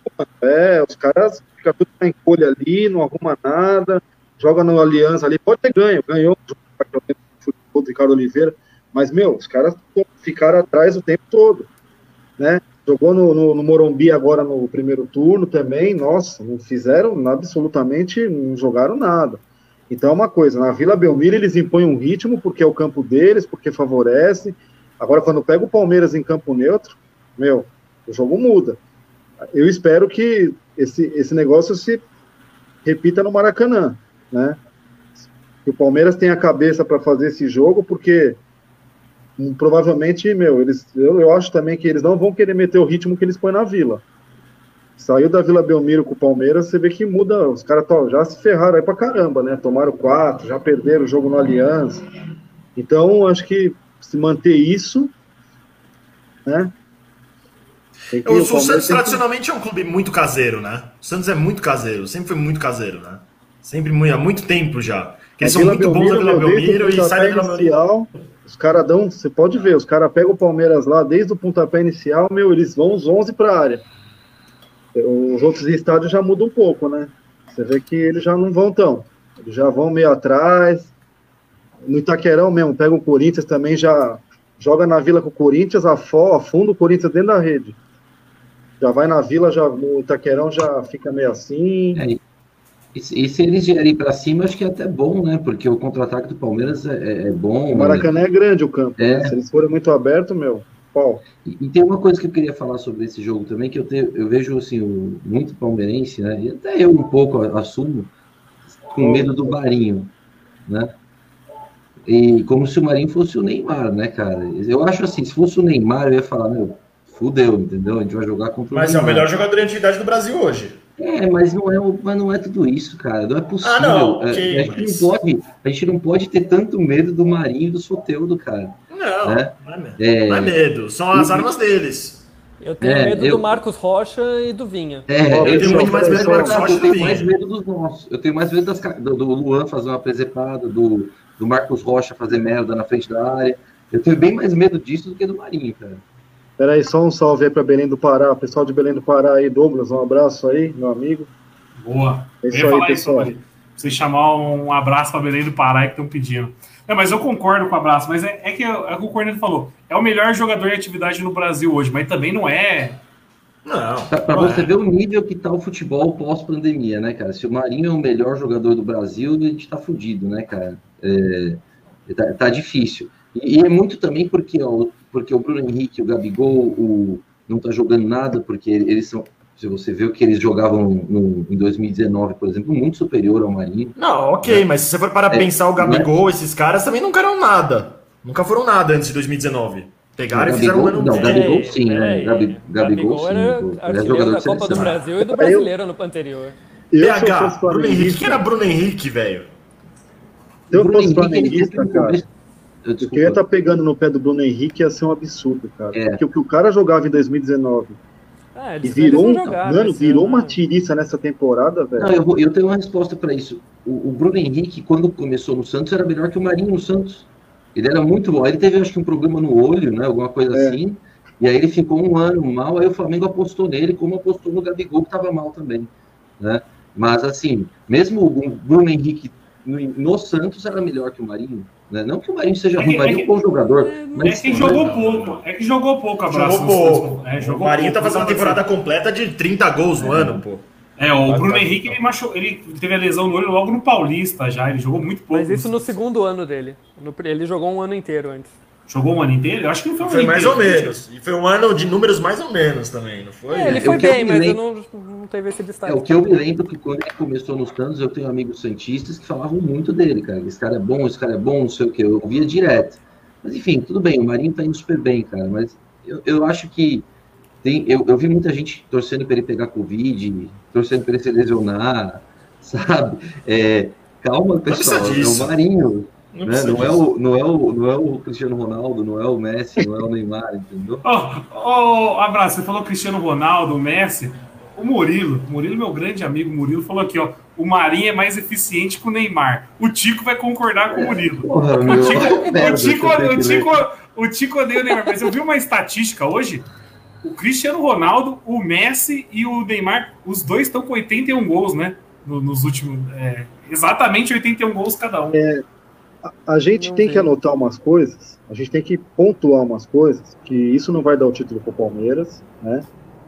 é, os caras ficam tudo na encolha ali, não arruma nada, joga no Aliança ali, pode ter ganho, ganhou o Ricardo Oliveira, mas, meu, os caras ficaram atrás o tempo todo, né? Jogou no, no, no Morumbi agora no primeiro turno também, nossa, não fizeram absolutamente, não jogaram nada. Então é uma coisa, na Vila Belmiro eles impõem um ritmo porque é o campo deles, porque favorece. Agora, quando pega o Palmeiras em campo neutro, meu, o jogo muda. Eu espero que esse, esse negócio se repita no Maracanã, né? Que o Palmeiras tenha a cabeça para fazer esse jogo, porque provavelmente, meu, eles, eu, eu acho também que eles não vão querer meter o ritmo que eles põem na Vila. Saiu da Vila Belmiro com o Palmeiras, você vê que muda, os caras já se ferraram aí pra caramba, né? Tomaram quatro, já perderam o jogo no Aliança. Então, acho que se manter isso, né? Que- O, o Santos tem que- tradicionalmente é um clube muito caseiro, né? O Santos é muito caseiro, sempre foi muito caseiro, né? Sempre muito, há muito tempo já. Eles A são Vila muito bons na Vila meu, desde o Belmiro e saem da Vila Belmiro. Os caras dão, você pode ver, os caras pegam o Palmeiras lá desde o pontapé inicial, meu, eles vão os 11 para a área. Os outros estádios já mudam um pouco, né? Você vê que eles já não vão tão. Eles já vão meio atrás. No Itaquerão mesmo, pega o Corinthians também, já joga na vila com o Corinthians, afunda o Corinthians dentro da rede. Já vai na vila, já no Itaquerão já fica meio assim. É, e, se- e se eles vierem pra cima, acho que é até bom, né? Porque o contra-ataque do Palmeiras é, é- é bom. O Maracanã é grande o campo. É. Se eles forem muito abertos, meu, pau. E, e tem uma coisa que eu queria falar sobre esse jogo também, que eu, te- eu vejo assim, o- muito palmeirense, né? E até eu um pouco assumo, com medo do Marinho, né? E como se o Marinho fosse o Neymar, né, cara? Eu acho assim, se fosse o Neymar, eu ia falar, meu, fudeu, entendeu? A gente vai jogar contra o Mas é o Neymar. melhor jogador de antiguidade do Brasil hoje. É, mas não é, o- mas não é tudo isso, cara. Não é possível. Ah, não, É, a, gente mas- não pode, a gente não pode ter tanto medo do Marinho e do Soteudo, cara. Não, É. não é medo. É. Não é medo. São as armas deles. Eu tenho É, medo eu- do Marcos Rocha e do Vinha. É, Ó, Eu tenho muito mais medo do Marcos Rocha eu do tenho Vinha. mais medo dos nossos. Eu tenho mais medo das, do, do Luan fazer uma presepada, do, do Marcos Rocha fazer merda na frente da área. Eu tenho bem mais medo disso do que do Marinho, cara. Peraí, só um salve aí para Belém do Pará. Pessoal de Belém do Pará aí, Douglas, um abraço aí, meu amigo. Boa. É isso aí, pessoal. isso, você chamar um abraço para Belém do Pará que estão pedindo. É, mas eu concordo com o abraço, mas é, é que é o que o Corneto falou. É o melhor jogador em atividade no Brasil hoje, mas também não é. Não. Não você é. ver o nível que tá o futebol pós-pandemia, né, cara? Se o Marinho é o melhor jogador do Brasil, a gente tá fudido, né, cara? É, tá, tá difícil. E, e é muito também porque, ó, porque o Bruno Henrique, o Gabigol, o, não tá jogando nada, porque eles são. Se você vê o que eles jogavam no, em 2019, por exemplo, muito superior ao Marinho. Não, ok, mas se você for para É, pensar o Gabigol, esses caras também nunca eram nada. Nunca foram nada antes de 2019. Pegaram e fizeram um ano não, bom. Gabigol É, sim, né? é, Gabi- Gabigol, sim. era é artilheiro jogador da Copa do. Brasil e do brasileiro no anterior. Eu, PH, Bruno Henrique. Quem era Bruno Henrique, velho? eu Bruno fosse Henrique, flamenguista, cara, Eu, o que eu ia estar pegando no pé do Bruno Henrique ia ser um absurdo, cara. É. Porque o que o cara jogava em 2019 É, E virou, um, não jogaram mano, esse virou ano, uma né? tiriça nessa temporada, velho. Não, eu, vou- eu tenho uma resposta para isso. O, o Bruno Henrique, quando começou no Santos, era melhor que o Marinho no Santos. Ele era muito bom. Ele teve, acho que, um problema no olho, né? Alguma coisa É. assim. E aí ele ficou um ano mal. Aí o Flamengo apostou nele, como apostou no Gabigol, que estava mal também. Né? Mas, assim, mesmo o Bruno Henrique no, no Santos era melhor que o Marinho. Né? Não que o Marinho seja É ruim, o Marinho é um bom jogador. É Mas, que jogou pouco. É que jogou pouco, abraço. Jogou pouco. É, o jogou Marinho tá pouco. fazendo uma temporada completa de 30 gols no ano, pô. É, o Tá- Bruno tá- Henrique, ele, machu... ele teve a lesão no olho logo no Paulista já. Ele jogou muito pouco. Mas isso no segundo ano dele. No- ele jogou um ano inteiro antes. Jogou o ano inteiro? Eu acho que não foi um Foi ano mais inteiro. ou menos. E foi um ano de números mais ou menos também, não foi? É, ele É, foi eu bem, mas eu lembro- não, não teve esse destaque. É, o que eu me lembro que quando ele começou nos Santos, eu tenho amigos santistas que falavam muito dele, cara. Esse cara é bom, esse cara é bom, não sei o que. Eu ouvia direto. Mas enfim, tudo bem, o Marinho tá indo super bem, cara. Mas eu, eu acho que tem. Eu, eu vi muita gente torcendo para ele pegar Covid, torcendo para ele se lesionar, sabe? É, calma, pessoal, é o Marinho. Não né? Não, é o, não, é o, não é o Cristiano Ronaldo, não é o Messi, não é o Neymar, entendeu? Ó, ó, abraço, você falou Cristiano Ronaldo, o Messi. O Murilo, o Murilo, meu grande amigo Murilo, falou aqui, ó. O Marinho é mais eficiente que o Neymar. O Tico vai concordar com o Murilo. Porra, O Tico, merda, o, Tico, o. Tico, o Tico odeia o Neymar, mas eu vi uma estatística hoje. O Cristiano Ronaldo, o Messi e o Neymar, os dois estão com 81 gols, né? No- Nos últimos. é, exatamente 81 gols cada um. A gente Não tem vi. que anotar umas coisas, a gente tem que pontuar umas coisas, que isso não vai dar o título pro Palmeiras, né?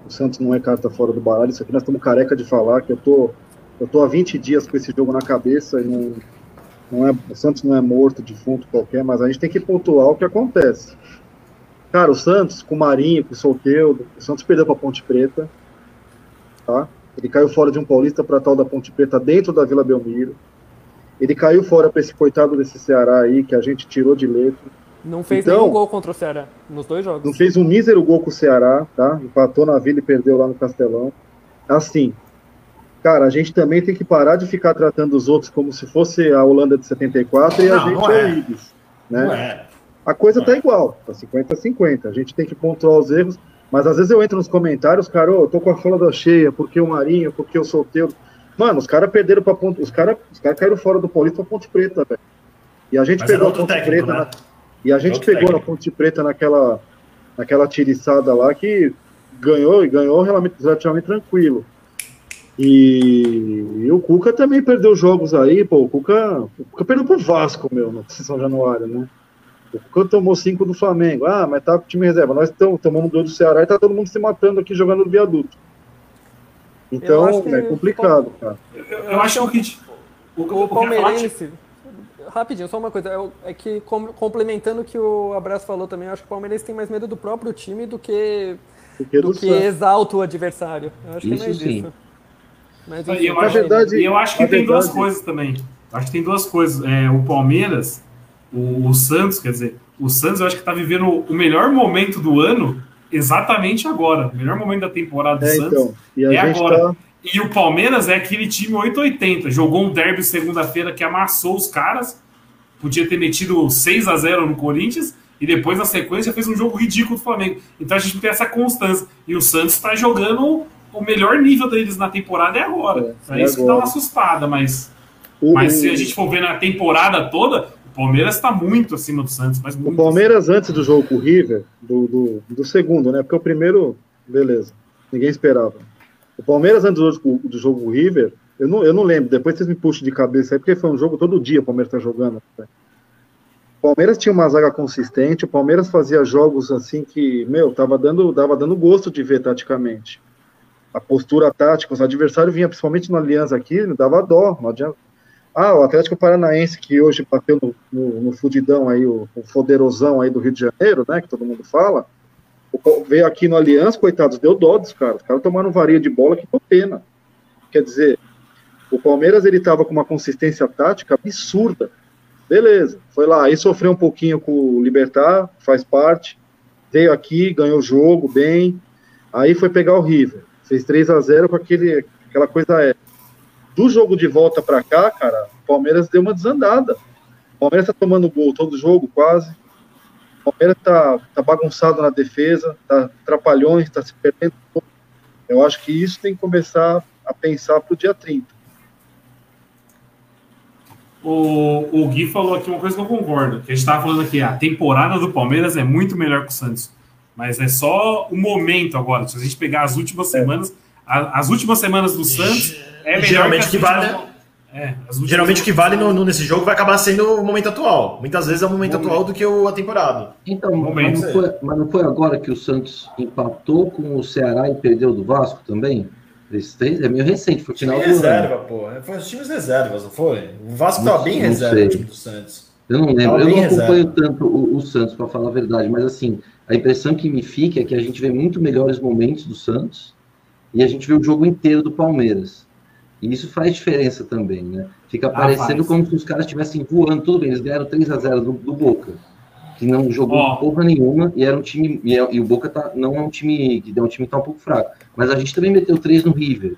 O Santos não é carta fora do baralho, isso aqui nós estamos careca de falar, que eu tô, eu tô há 20 dias com esse jogo na cabeça e não, não é, o Santos não é morto, defunto qualquer, mas a gente tem que pontuar o que acontece. Cara, o Santos, com o Marinho, com o Solteudo, o Santos perdeu pra Ponte Preta, tá? Ele caiu fora de um paulista para tal da Ponte Preta dentro da Vila Belmiro. Ele caiu fora para esse coitado desse Ceará aí, que a gente tirou de letra. Não fez Então- nenhum gol contra o Ceará nos dois jogos. Não fez um mísero gol com o Ceará, tá? Empatou na Vila e perdeu lá no Castelão. Assim, cara, a gente também tem que parar de ficar tratando os outros como se fosse a Holanda de 74 e a Não, gente não é é. o Ibis, né? Não é. A coisa tá igual, tá 50 a 50. A gente tem que pontuar os erros, mas às vezes eu entro nos comentários, cara, ô, eu tô com a folga cheia, porque o Marinho, porque o Solteiro. Mano, os caras perderam pra ponte. Os caras os cara caíram fora do Paulista pra Ponte Preta, velho. E a gente Mas era pegou a Ponte técnico, Preta. né? na- E a gente Outro pegou técnico. na Ponte Preta naquela, naquela tiriçada lá que ganhou e ganhou relativamente tranquilo. E, e o Cuca também perdeu jogos aí, pô. O Cuca, o Cuca perdeu pro Vasco, meu, no São Januário, né? O Cuca tomou cinco do Flamengo. Ah, mas tá time reserva. Nós estamos tomando dois do Ceará e tá todo mundo se matando aqui jogando no viaduto. Então, que- é complicado, cara. Eu, eu acho que o que. O, O o Palmeirense. Rapidinho, só uma coisa. É, é que, com- complementando o que o Abraço falou também, eu acho que o Palmeirense tem mais medo do próprio time do que, Porque do do que exalta o adversário. Eu acho que é Isso mais sim. isso. Mas, E enfim, eu, Na acho, verdade- eu acho que tem duas verdade- coisas também. Acho que tem duas coisas. É, o Palmeiras, o, o Santos, quer dizer, o Santos eu acho que está vivendo o melhor momento do ano exatamente agora. O melhor momento da temporada do É, Santos. então. E É agora. tá. E o Palmeiras é aquele time 880. Jogou um derby segunda-feira que amassou os caras. Podia ter metido 6 a 0 no Corinthians. E depois, na sequência, fez um jogo ridículo do Flamengo. Então a gente tem essa constância. E o Santos está jogando o melhor nível deles na temporada é agora. É, É, é isso que dá agora. uma assustada. Mas, O, mas se a gente for ver na temporada toda, Palmeiras está muito acima do Santos. Mas O Palmeiras, antes do jogo com o River, do, do, do segundo, né? Porque o primeiro, beleza, ninguém esperava. O Palmeiras, antes do jogo, do jogo com o River, eu não, eu não lembro, depois vocês me puxam de cabeça aí, porque foi um jogo todo dia o Palmeiras tá jogando. né? O Palmeiras tinha uma zaga consistente, o Palmeiras fazia jogos assim que, meu, tava dando, dava dando gosto de ver taticamente. A postura tática, os adversários vinham, principalmente no Aliança aqui, dava dó, não adianta. Ah, o Atlético Paranaense, que hoje bateu no, no, no fudidão aí, o, o foderosão aí do Rio de Janeiro, né, que todo mundo fala, o veio aqui no Aliança, coitados, deu dó dos caras. Os caras tomaram varia de bola que deu pena. Quer dizer, o Palmeiras, ele tava com uma consistência tática absurda. Beleza, foi lá, aí sofreu um pouquinho com o Libertar, faz parte, veio aqui, ganhou o jogo bem, aí foi pegar o River, fez 3 a 0 com aquele, aquela coisa é. Do jogo de volta para cá, cara, o Palmeiras deu uma desandada. O Palmeiras tá tomando gol todo jogo, quase. O Palmeiras tá, tá bagunçado na defesa, tá trapalhões, tá se perdendo. Eu acho que isso tem que começar a pensar para o dia 30. O, o Gui falou aqui uma coisa que eu concordo. Que a gente estava falando aqui, a temporada do Palmeiras é muito melhor que o Santos. Mas é só o momento agora. Se a gente pegar as últimas é. semanas, a, as últimas semanas do Santos é melhor Geralmente que, que vale. É, Geralmente o que vale no, no, nesse jogo vai acabar sendo o momento atual. Muitas vezes é o momento, momento. atual do que o, a temporada. Então, mas não, foi, mas não, foi, agora que o Santos empatou com o Ceará e perdeu do Vasco também? Esse é meio recente, foi final time do reserva, ano. pô. Foi os times reservas, não foi? O Vasco estava bem reserva o time do Santos. Eu não lembro, eu não acompanho reserva. tanto o, o Santos, para falar a verdade, mas assim, a impressão que me fica é que a gente vê muito melhores momentos do Santos e a gente vê o jogo inteiro do Palmeiras. E isso faz diferença também, né? Fica ah, parecendo como se os caras estivessem voando. Tudo bem, eles ganharam 3 a 0 do, do Boca, que não jogou oh. porra nenhuma e era um time. E, é, e, o Boca tá, não é um time que é um time que tá um pouco fraco. Mas a gente também meteu 3 no River.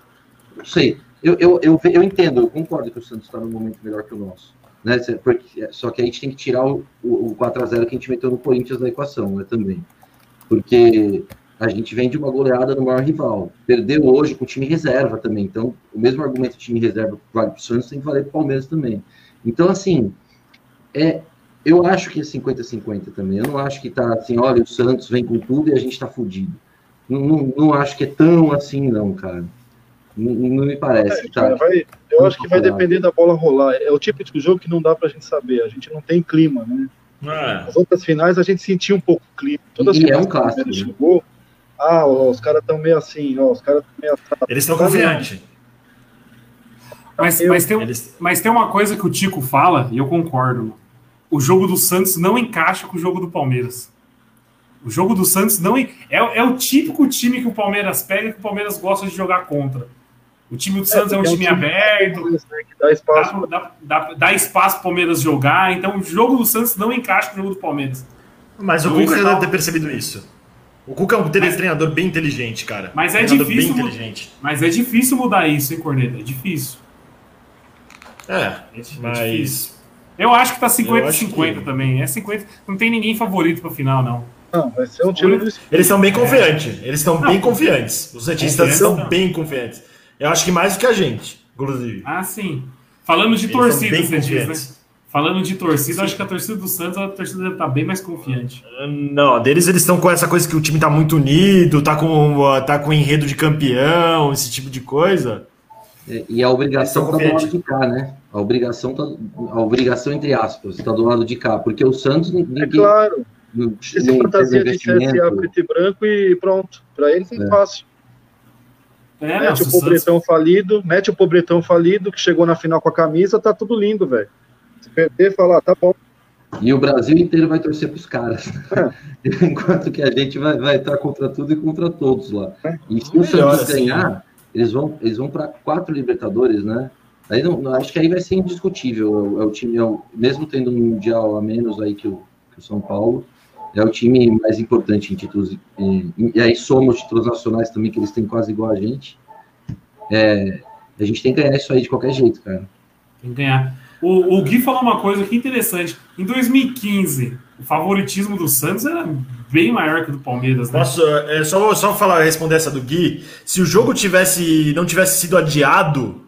Não sei. Eu, eu, eu, eu entendo, eu concordo que o Santos está num momento melhor que o nosso. Né? Porque, só que a gente tem que tirar o, o, o 4x0 que a gente meteu no Corinthians da equação, né? Também. Porque a gente vem de uma goleada no maior rival. Perdeu hoje com o time reserva também. Então, o mesmo argumento time reserva vale para o Santos tem que valer para o Palmeiras também. Então, assim, é, eu acho que é 50-50 também. Eu não acho que tá assim, olha, o Santos vem com tudo e a gente está fudido. Não, não, não, acho que é tão assim, não, cara. Não, não me parece. É, tá? vai, eu acho que vai depender da bola rolar. É o tipo de jogo que não dá para a gente saber. A gente não tem clima, né? É. As outras finais a gente sentia um pouco o clima. Todas as e é um clássico. Né? Chegou, ah, ó, os caras estão meio assim, ó, os caras estão meio assim. Eles estão confiantes. Mas, mas, tem, Eles... mas tem uma coisa que o Tico fala, e eu concordo. O jogo do Santos não encaixa com o jogo do Palmeiras. O jogo do Santos não é, é o típico time que o Palmeiras pega e que o Palmeiras gosta de jogar contra. O time do Santos é, é um, time, é um time aberto, né, dá espaço, dá, dá, dá espaço para o Palmeiras jogar. Então o jogo do Santos não encaixa com o jogo do Palmeiras. Mas o Cuca já deve ter percebido isso. O Cuca é um mas, treinador bem inteligente, cara. Mas é difícil. Bem inteligente. Mas é difícil mudar isso, hein, Corneta? É difícil. É, é mas. Difícil. Eu acho que tá 50-50 que... também. É 50. Não tem ninguém favorito pra final, não. Não, vai ser um time do... Eles estão bem confiantes. Eles estão bem confiantes. Os cientistas estão bem confiantes. Eu acho que mais do que a gente, inclusive. Ah, sim. Falando de torcida, você diz, né? Falando de torcida, acho que a torcida do Santos, a torcida deve estar tá bem mais confiante. Não, deles eles estão com essa coisa que o time está muito unido, tá com, tá com enredo de campeão, esse tipo de coisa. E a obrigação está do lado de cá, né? A obrigação tá, a obrigação entre aspas está do lado de cá, porque o Santos ninguém, é claro. Esse fantasia de CSA preto e branco e pronto. Para eles é, é fácil. É, mete o pobretão Santos... falido, mete o pobretão falido que chegou na final com a camisa, tá tudo lindo, velho. Perder, falar, tá bom. E o Brasil inteiro vai torcer para os caras. É. Enquanto que a gente vai, vai estar contra tudo e contra todos lá. É. E se o Santos assim, ganhar, né? eles vão, eles vão para quatro Libertadores, né? Aí não, acho que aí vai ser indiscutível. É o time, é o, mesmo tendo um Mundial a menos aí que o, que o São Paulo, é o time mais importante em títulos. E, e aí somos títulos nacionais também, que eles têm quase igual a gente. É, a gente tem que ganhar isso aí de qualquer jeito, cara. Tem que ganhar. O, o Gui falou uma coisa que interessante. Em 2015, o favoritismo do Santos era bem maior que o do Palmeiras. Né? Posso é, só, só falar, responder essa do Gui? Se o jogo tivesse não tivesse sido adiado,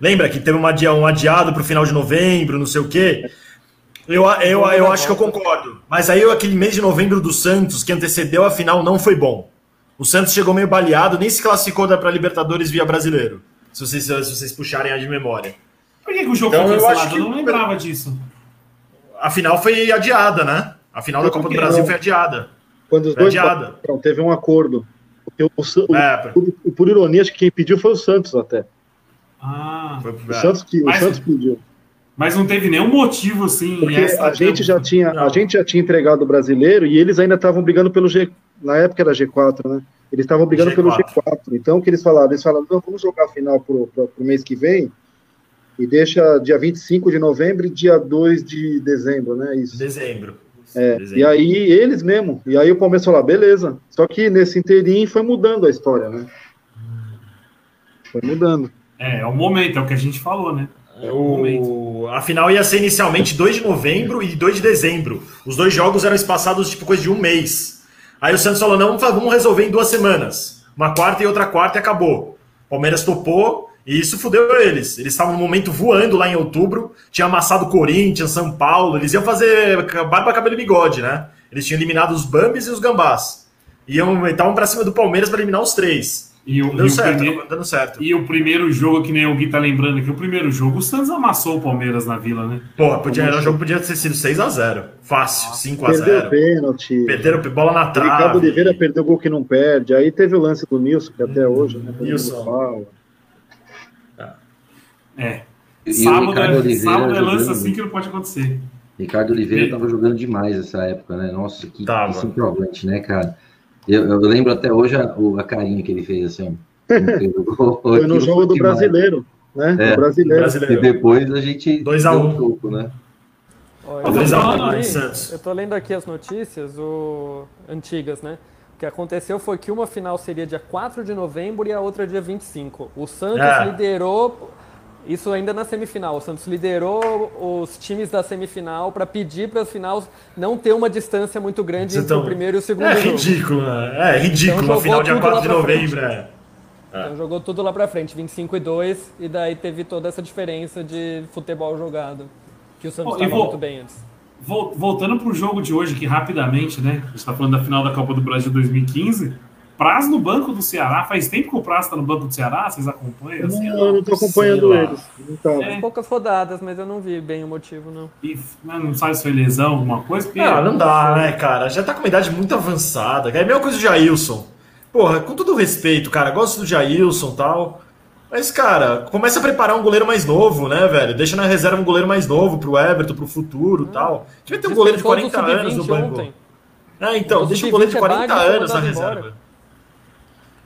lembra que teve uma, um adiado para o final de novembro, não sei o quê? Eu, eu, eu acho que eu concordo. Mas aí aquele mês de novembro do Santos, que antecedeu a final, não foi bom. O Santos chegou meio baleado, nem se classificou para Libertadores via brasileiro. Se vocês, se vocês puxarem a de memória. Por que, que o jogo então, foi cancelado? Eu, eu não lembrava disso. A final foi adiada, né? A final da Copa do Brasil não. foi adiada. Quando os foi dois adiada. Não, teve um acordo. O, o, é, por, por, ironia, acho que quem pediu foi o Santos até. Ah, foi, o, Santos que, mas, o Santos pediu. Mas não teve nenhum motivo assim. Porque a gente, já tinha, a gente já tinha entregado o brasileiro e eles ainda estavam brigando pelo G. Na época era G4, né? Eles estavam brigando G4. pelo G4. Então, o que eles falaram? Eles falaram: não, vamos jogar a final para o mês que vem e deixa dia 25 de novembro e dia 2 de dezembro, né? Isso. Dezembro. É, dezembro. E aí eles mesmo. E aí o Palmeiras falou, ah, beleza. Só que nesse inteirinho foi mudando a história, né? Foi mudando. É, é o momento, é o que a gente falou, né? É o, o a final ia ser inicialmente 2 de novembro e 2 de dezembro. Os dois jogos eram espaçados tipo coisa de um mês. Aí o Santos falou: não, vamos resolver em duas semanas. uma quarta e outra quarta e acabou. Palmeiras topou e isso fudeu eles. Eles estavam no momento voando lá em outubro, tinha amassado Corinthians, São Paulo, eles iam fazer barba, cabelo e bigode, né? Eles tinham eliminado os Bambis e os Gambás. Iam, estavam pra cima do Palmeiras para eliminar os três. E o, Deu e o certo, primeiro- tava dando certo. e o primeiro jogo, que nem o Gui tá lembrando aqui, o primeiro jogo, o Santos amassou o Palmeiras na Vila, né? Pô, podia, era um jogo podia ter sido 6x0. Fácil, 5x0. Perdeu o pênalti. Perderam bola na O Ricardo trave. Oliveira perdeu o gol que não perde. Aí teve o lance do Nilson, que até hoje, né? Nilson. Fala. É. E Sábado, Ricardo é, Oliveira sábado é lance jogando- assim que não pode acontecer. Ricardo Oliveira Sim. tava jogando demais essa época, né? Nossa, que Tava. que centroavante, né, cara? Eu, eu lembro até hoje a, o- a carinha que ele fez, assim. Foi no jogo do brasileiro, né? É, do brasileiro. E Brasileiro. depois a gente. 2 a deu 1. um soco, né? Eu, dois tô a um, lendo né, eu tô lendo aqui as notícias o... antigas, né? O que aconteceu foi que uma final seria dia 4 de novembro e a outra dia 25. O Santos É. liderou, isso ainda na semifinal, o Santos liderou os times da semifinal para pedir para as finais não ter uma distância muito grande entre o primeiro e o segundo É jogo. ridículo, né? É ridículo. Então no final, dia tudo 4 lá de novembro. frente. É. Então jogou tudo lá pra frente, 25 e 2, e daí teve toda essa diferença de futebol jogado. Que o Santos estava vou- muito bem antes. Vol- Voltando pro jogo de hoje, que rapidamente, né? A gente tá falando da final da Copa do Brasil 2015. Praz no banco do Ceará. Faz tempo que o Praz tá no banco do Ceará? Vocês acompanham? Assim, não, eu não tô Sei acompanhando eles. Não tava. É. Poucas rodadas, mas eu não vi bem o motivo, não. E não sabe se foi lesão, alguma coisa? Porque Ah, não dá, né, cara? Já tá com uma idade muito avançada. É a mesma coisa do Jailson. Porra, com todo respeito, cara, gosto do Jailson e tal. Mas, cara, começa a preparar um goleiro mais novo, né, velho? Deixa na reserva um goleiro mais novo pro Everton, pro futuro e tal. Devia ter um goleiro de Dispensou do 40 anos no Sub-20 banco. ontem. Ah, então, deixa um Sub-20 goleiro de é 40 válido, foi anos na mandado embora.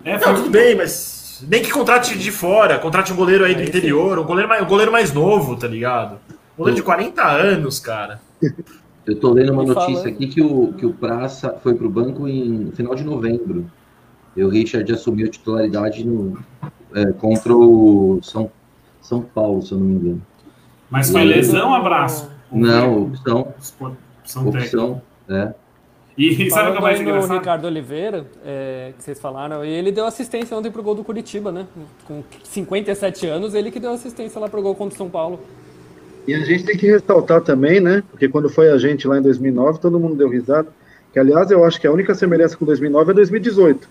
É, Não, foi- tudo bem, mas nem que contrate de fora, contrate um goleiro aí do Aí interior, um goleiro, mais, um goleiro mais novo, tá ligado? Um goleiro de 40 anos, cara. Eu tô lendo uma notícia fala. aqui que o, que o Praça foi pro banco em no final de novembro. E o Richard assumiu a titularidade no, é, contra o São, São Paulo, se eu não me engano. Mas foi lesão, abraço. Não, opção, Opção técnica. opção, é. E sabe o que é mais engraçado? Ricardo Oliveira, é, que vocês falaram, e ele deu assistência ontem pro gol do Curitiba, né? Com 57 anos, ele que deu assistência lá pro gol contra o São Paulo. E a gente tem que ressaltar também, né? Porque quando foi a gente lá em 2009, todo mundo deu risada. Que, aliás, eu acho que a única semelhança com 2009 é 2018.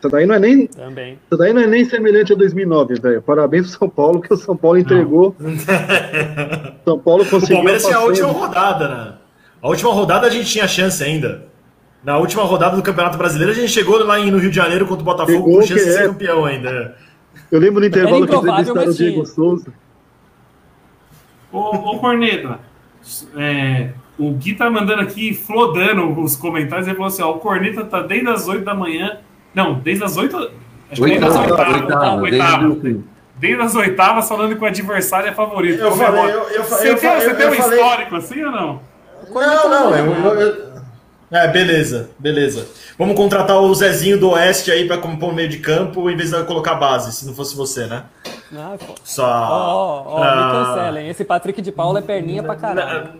Isso daí não é nem, Também. isso daí não é nem semelhante a 2009, velho. Parabéns pro São Paulo, que o São Paulo entregou. São Paulo O conseguiu. Palmeiras tinha a última rodada, né? A última rodada a gente tinha chance ainda. Na última rodada do Campeonato Brasileiro, a gente chegou lá no Rio de Janeiro contra o Botafogo Pegou com chance que de ser é. campeão ainda. Eu lembro no intervalo que entrevistaram o Diego. Souza. Ô, ô Corneta, é, o Gui tá mandando aqui, flodando os comentários, ele falou assim, ó, o Corneta tá desde as 8 da manhã, não, desde as 8, acho que desde as Oitava, oitavas, oitava, oitava, desde as oitavas falando que o adversário é favorito. Eu Como é falei, eu- eu Você eu tem, fa- você eu- tem eu um falei- histórico assim ou não? Não, não, eu, eu- eu- É, beleza, beleza. Vamos contratar o Zezinho do Oeste aí pra compor o meio de campo em vez de colocar base, se não fosse você, né? Ah, pô. Só. Ó, ó, ó, Ah. me cancelem. Esse Patrick de Paula é perninha pra caralho.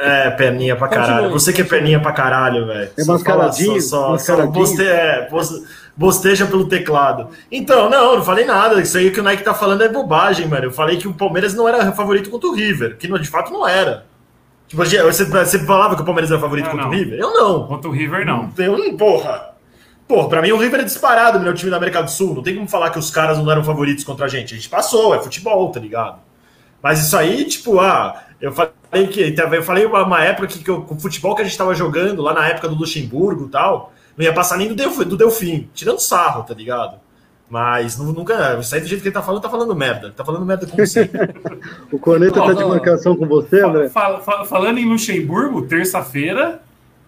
É, perninha pra caralho. Continue, Você que é perninha pra caralho, velho. É Só mascaradinho, Só, só, só boste, é, bos- bosteja pelo teclado. Então, não, não falei nada. Isso aí que o Nike tá falando é bobagem, mano. Eu falei que o Palmeiras não era favorito contra o River, que de fato não era. Tipo, você, você falava que o Palmeiras era favorito Ah, contra não. o River? Eu não. Contra o River, não. Eu porra. Porra, pra mim o River é disparado, o melhor time da América do Sul. Não tem como falar que os caras não eram favoritos contra a gente. A gente passou, é futebol, tá ligado? Mas isso aí, tipo, ah, eu falei que. Eu falei uma, uma época que, que eu- com o futebol que a gente tava jogando, lá na época do Luxemburgo e tal, não ia passar nem do, Delf, do Delfim, tirando sarro, tá ligado? Mas nu- nunca. Isso aí do jeito que ele tá falando, tá falando merda. Tá falando merda com você. O Corneta tá de marcação com você, André? Fa- fa- falando em Luxemburgo, terça-feira,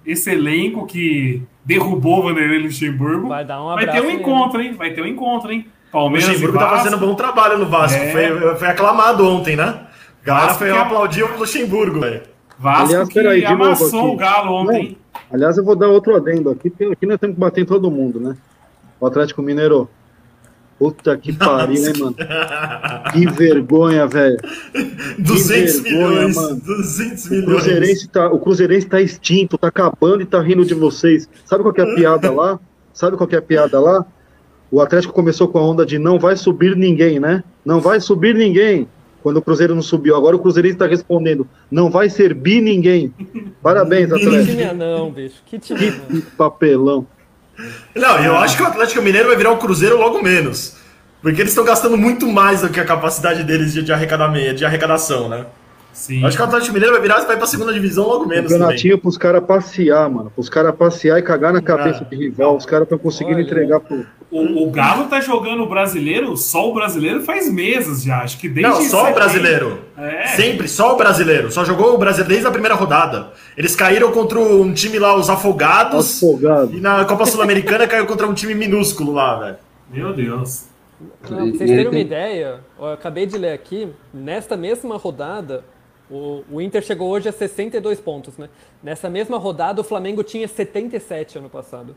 esse elenco que derrubou o Vanderlei Luxemburgo Vai dar um vai ter um nele. encontro, hein? Vai ter um encontro, hein? O Palmeiras Luxemburgo e tá fazendo um bom trabalho no Vasco. É. Foi, foi aclamado ontem, né? Vasco foi que- aplaudir o Luxemburgo, velho. Vasco Aliás, que peraí, amassou o Galo ontem. Aliás, eu vou dar outro adendo aqui, porque aqui nós temos que bater em todo mundo, né? O Atlético Mineiro. Puta que pariu, hein, mano? Que vergonha, velho. 200 vergonha, milhões. mano. 200 O milhões. Cruzeirense, tá, o Cruzeirense tá extinto, tá acabando e tá rindo de vocês. Sabe qual que é a piada lá? sabe qual que é a piada lá? O Atlético começou com a onda de não vai subir ninguém, né? Não vai subir ninguém. Quando o Cruzeiro não subiu. Agora o Cruzeirense está respondendo, não vai ser bi ninguém. Parabéns, Que Atlético. time não, bicho. Que time não. Que papelão. Não, eu acho que o Atlético Mineiro vai virar um Cruzeiro logo menos. Porque eles estão gastando muito mais do que a capacidade deles de, de, de arrecadação, né? Sim. Eu acho que o Atlético Mineiro vai virar e vai pra segunda divisão logo menos. Campeonatinho pros caras passear, mano. Pros caras passear e cagar na cabeça Ah. de rival. Os caras estão conseguindo Olha. entregar pro. O, o Galo tá jogando o brasileiro, só o brasileiro faz meses já. Acho que desde. Não, só o brasileiro. É. Sempre, só o brasileiro. Só jogou o brasileiro desde a primeira rodada. Eles caíram contra um time lá, os Afogados. Afogado. E na Copa Sul-Americana caiu contra um time minúsculo lá, velho. Meu Deus. Não, pra vocês terem uma ideia, eu acabei de ler aqui, nesta mesma rodada, o, o Inter chegou hoje a 62 pontos, né? Nessa mesma rodada, o Flamengo tinha 77 ano passado.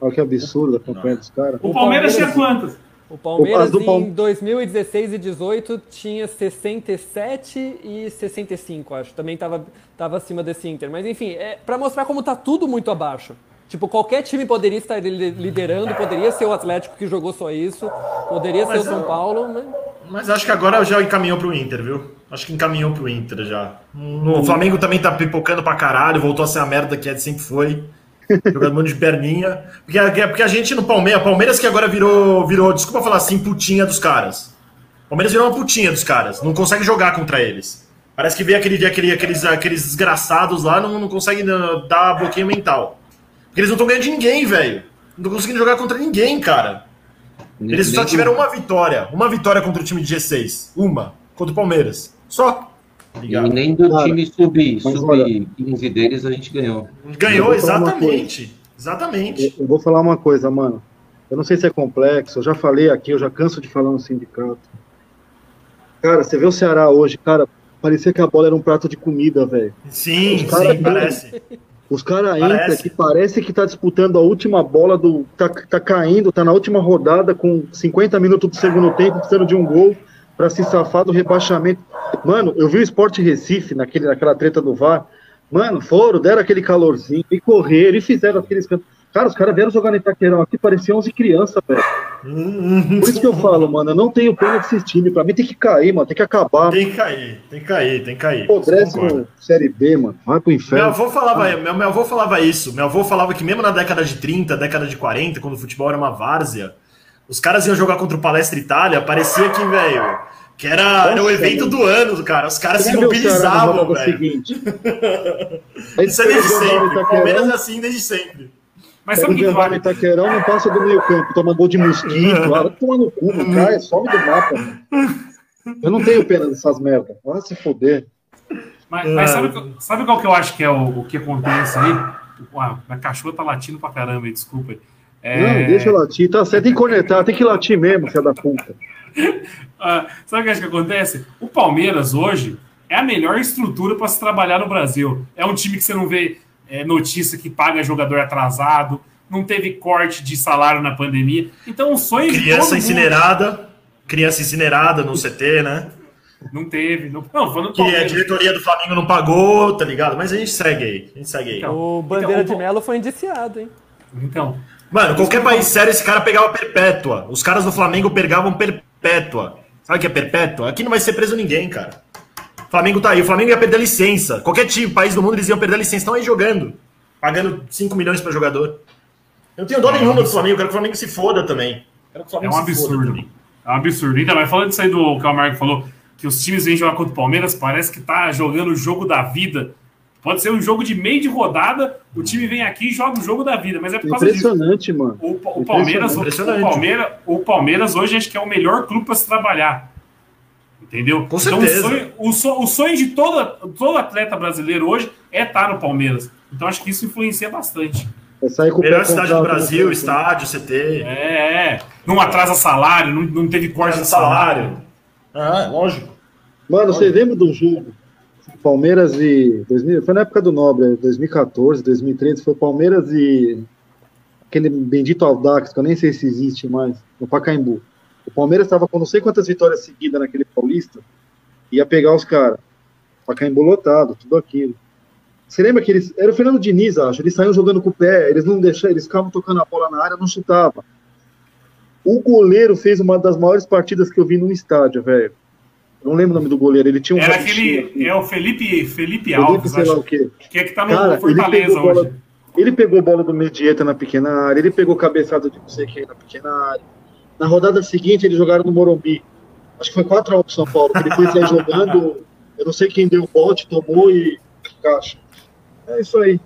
Olha que absurdo a campanha dos caras. O, O Palmeiras, tinha quantas? O Palmeiras As do Palme- em 2016 e 18 tinha 67 e 65, acho. Também tava, tava acima desse Inter. Mas enfim, é para mostrar como tá tudo muito abaixo. Tipo, qualquer time poderia estar li- liderando, poderia ser o Atlético que jogou só isso, poderia ser o Mas São eu- Paulo, né? Mas acho que agora já encaminhou pro Inter, viu? Acho que encaminhou pro Inter já. O Flamengo também tá pipocando pra caralho, voltou a ser a merda que é, sempre foi. Jogando um monte de perninha. Porque, porque a gente no Palmeiras, Palmeiras que agora virou, virou, desculpa falar assim, putinha dos caras. Palmeiras virou uma putinha dos caras. Não consegue jogar contra eles. Parece que vê aquele, aquele, aqueles, aqueles desgraçados lá, não, não consegue né, dar bloqueio mental. Porque eles não estão ganhando de ninguém, velho. Não estão conseguindo jogar contra ninguém, cara. Eles só tiveram uma vitória. Uma vitória contra o time de G6. Uma. Contra o Palmeiras. Só. E Ligado? nem do Cara, time sub, mas sub olha- 15 deles a gente ganhou. Ganhou, exatamente. Exatamente. Eu, eu vou falar uma coisa, mano. Eu não sei se é complexo, eu já falei aqui, eu já canso de falar no sindicato. Cara, você vê o Ceará hoje, cara, parecia que a bola era um prato de comida, velho. Sim, sim, parece. Os caras entram que parece que tá disputando a última bola do. Tá, tá caindo, tá na última rodada com 50 minutos do segundo tempo, precisando de um gol pra se safar do rebaixamento. Mano, eu vi o Sport Recife naquele, naquela treta do VAR. Mano, foram, deram aquele calorzinho e correram e fizeram aqueles. can- Cara, os caras vieram jogar no Itaquerão aqui, pareciam 11 crianças, velho. Por isso que eu falo, mano, eu não tenho pena desses times. Pra mim tem que cair, mano, tem que acabar. Tem que cair, tem que cair, tem que cair. Concordo. décimo Série B, mano, vai pro Meu inferno. avô, falava, meu, meu avô falava isso. Meu avô falava que mesmo na década de 30, década de 40, quando o futebol era uma várzea, os caras iam jogar contra o Palestra Itália, parecia que, velho, que era, era o evento do ano, cara. Os caras se mobilizavam, velho. seguinte. Isso é desde sempre. O Palmeiras é assim desde sempre. Mas Pega sabe o que vale? Itaquerão, não passa do meio campo, toma gol de mosquito, lá, vai tomar no cu, não cai, some do mapa. mano. Eu não tenho pena dessas merdas. Vai se foder. Mas, mas sabe, qual- sabe qual que eu acho que é o, o que acontece aí? Uau, a cachorra tá latindo pra caramba aí, desculpa. aí. É, Não, deixa eu latir. Tá, você tem que conectar, tem que latir mesmo, filha da puta. ah, sabe o que eu acho que acontece? O Palmeiras hoje é a melhor estrutura para se trabalhar no Brasil. É um time que você não vê é, notícia que paga jogador atrasado, não teve corte de salário na pandemia. Então o sonho Criança mundo- incinerada, criança incinerada no CT, né? Não teve. Não, não falando do Que a diretoria do Flamengo não pagou, tá ligado? Mas a gente segue aí, a gente segue aí. Então, O Bandeira então, de Melo foi indiciado, hein? Então, Mano, qualquer país sério, esse cara pegava perpétua. Os caras do Flamengo pegavam perpétua. Sabe o que é perpétua? Aqui não vai ser preso ninguém, cara. O Flamengo tá aí. O Flamengo ia perder licença. Qualquer time, país do mundo, eles iam perder a licença. Estão aí jogando. Pagando 5 milhões pra jogador. Eu não tenho dó nenhuma do Flamengo. Eu quero que o Flamengo se foda também. Quero que o é um absurdo. É um absurdo. Então, mas falando disso aí do que o Marco falou, que os times vêm jogar contra o Palmeiras, parece que tá jogando o jogo da vida. Pode ser um jogo de meio de rodada, o time vem aqui e joga o jogo da vida, mas é por causa disso. Impressionante, mano. O, o Palmeiras, o Palmeiras, o Palmeiras hoje acho que é o melhor clube para se trabalhar. Entendeu? Com Então, certeza. o sonho, o, so- o sonho de todo, todo atleta brasileiro hoje é estar no Palmeiras. Então acho que isso influencia bastante. É sair com o Melhor cidade do Brasil, estádio, CT. É, é. Não atrasa salário, não, não teve corte de salário. Ah, lógico. Mano, vocês lembram do jogo? Palmeiras e. 2000, foi na época do Nobre, 2014, 2013. Foi Palmeiras e. Aquele bendito Aldax, que eu nem sei se existe mais, no Pacaembu. O Palmeiras estava com não sei quantas vitórias seguidas naquele Paulista. Ia pegar os caras. Pacaembu lotado, tudo aquilo. Você lembra que eles. Era o Fernando Diniz, acho. Eles saíam jogando com o pé, eles não deixavam, eles ficavam tocando a bola na área, não chutavam. O goleiro fez uma das maiores partidas que eu vi num estádio, velho. Não lembro o nome do goleiro, ele tinha um. Era aquele. aqui. É o Felipe, Felipe Felipe, Alves, sei lá acho. o quê. Que é que tá no Cara, ele Fortaleza bola, hoje. ele pegou bola do Medieta na pequena área, ele pegou cabeçada de não sei quem na pequena área. Na rodada seguinte, eles jogaram no Morumbi. Acho que foi 4x1 pro São Paulo, depois sair jogando. Eu não sei quem deu o bote, tomou e caixa. É isso aí.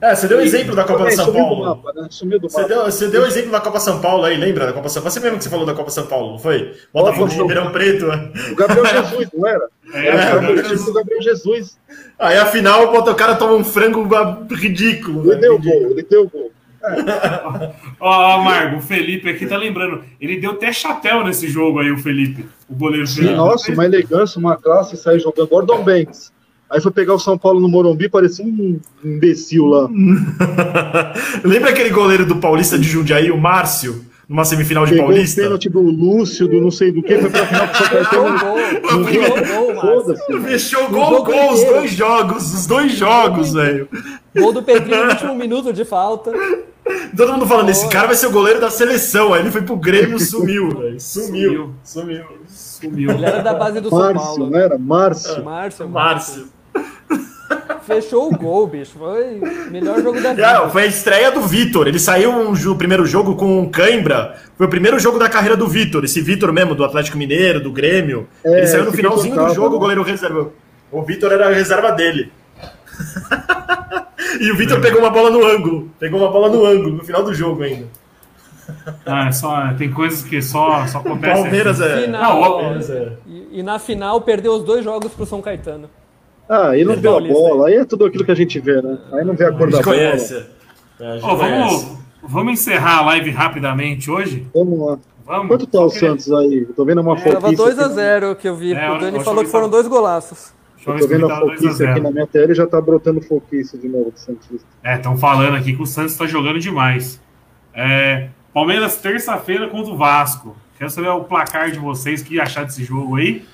É, você deu exemplo da Copa de São do Paulo. mapa, né? Sumiu do Você mapa. deu, você deu exemplo da Copa São Paulo aí, lembra da Copa São Paulo? Você mesmo que você falou da Copa São Paulo, não foi? Botafogo de. Ribeirão Preto. né? O Gabriel Jesus, não era? É, Era o Gabriel Gabriel Jesus. Jesus. O Gabriel Jesus. Aí afinal, o cara toma um frango ridículo. Ele né? deu o gol, ele deu o gol. Ó, Margo, o Felipe aqui tá lembrando. Ele deu até chapéu nesse jogo aí, o Felipe. O goleiro Sim, nossa, uma elegância, uma classe, sair jogando. Gordon Banks. Aí foi pegar o São Paulo no Morumbi, parecia um imbecil lá. Lembra aquele goleiro do Paulista de Jundiaí, o Márcio? Numa semifinal de Pegou o Paulista? pênalti do Lúcio, do não sei do que, foi pra final com o São Fechou o gol. O gol, Márcio. Foda-se. Fechou O gol, jogo gol, os dois jogos, os dois jogos, velho. Gol do Pedrinho no último minuto de falta. Todo mundo falando, esse cara vai ser o goleiro da seleção. Aí ele foi pro Grêmio e sumiu, velho. Sumiu, sumiu. Sumiu. Ele era da base do São Márcio, Paulo. não era? Márcio. Márcio, Márcio. Fechou o gol, bicho. Foi o melhor jogo da É, vida. foi a estreia do Vitor. Ele saiu um o primeiro jogo com o Cãibra. Foi o primeiro jogo da carreira do Vitor. Esse Vitor mesmo, do Atlético Mineiro, do Grêmio. É, ele saiu no finalzinho do jogo, o goleiro reserva. O Vitor era a reserva dele. e o Vitor pegou uma bola no ângulo. Pegou uma bola no ângulo, no final do jogo ainda. Ah, é só, tem coisas que só, só acontecem. Palmeiras assim. é. Final, Palmeiras é. e, e na final perdeu os dois jogos pro São Caetano. Ah, e não É deu a bola. Aí é tudo aquilo que a gente vê, né? Aí não vê a cor A da gente bola. conhece. É, a gente Ó, conhece. vamos, vamos encerrar a live rapidamente hoje? Vamos lá. Vamos. Quanto tá o Santos aí? Eu tô vendo uma Tava fotice. 2x0 que eu vi. É, o Dani falou que foram tava- dois golaços. Deixa eu Eu ver tô se vendo tá a foquice 2 a 0. aqui na minha tela e já tá brotando foquice de novo do Santista. É, estão falando aqui que o Santos está jogando demais. É, Palmeiras, terça-feira contra o Vasco. Quero saber o placar de vocês, o que achar desse jogo aí.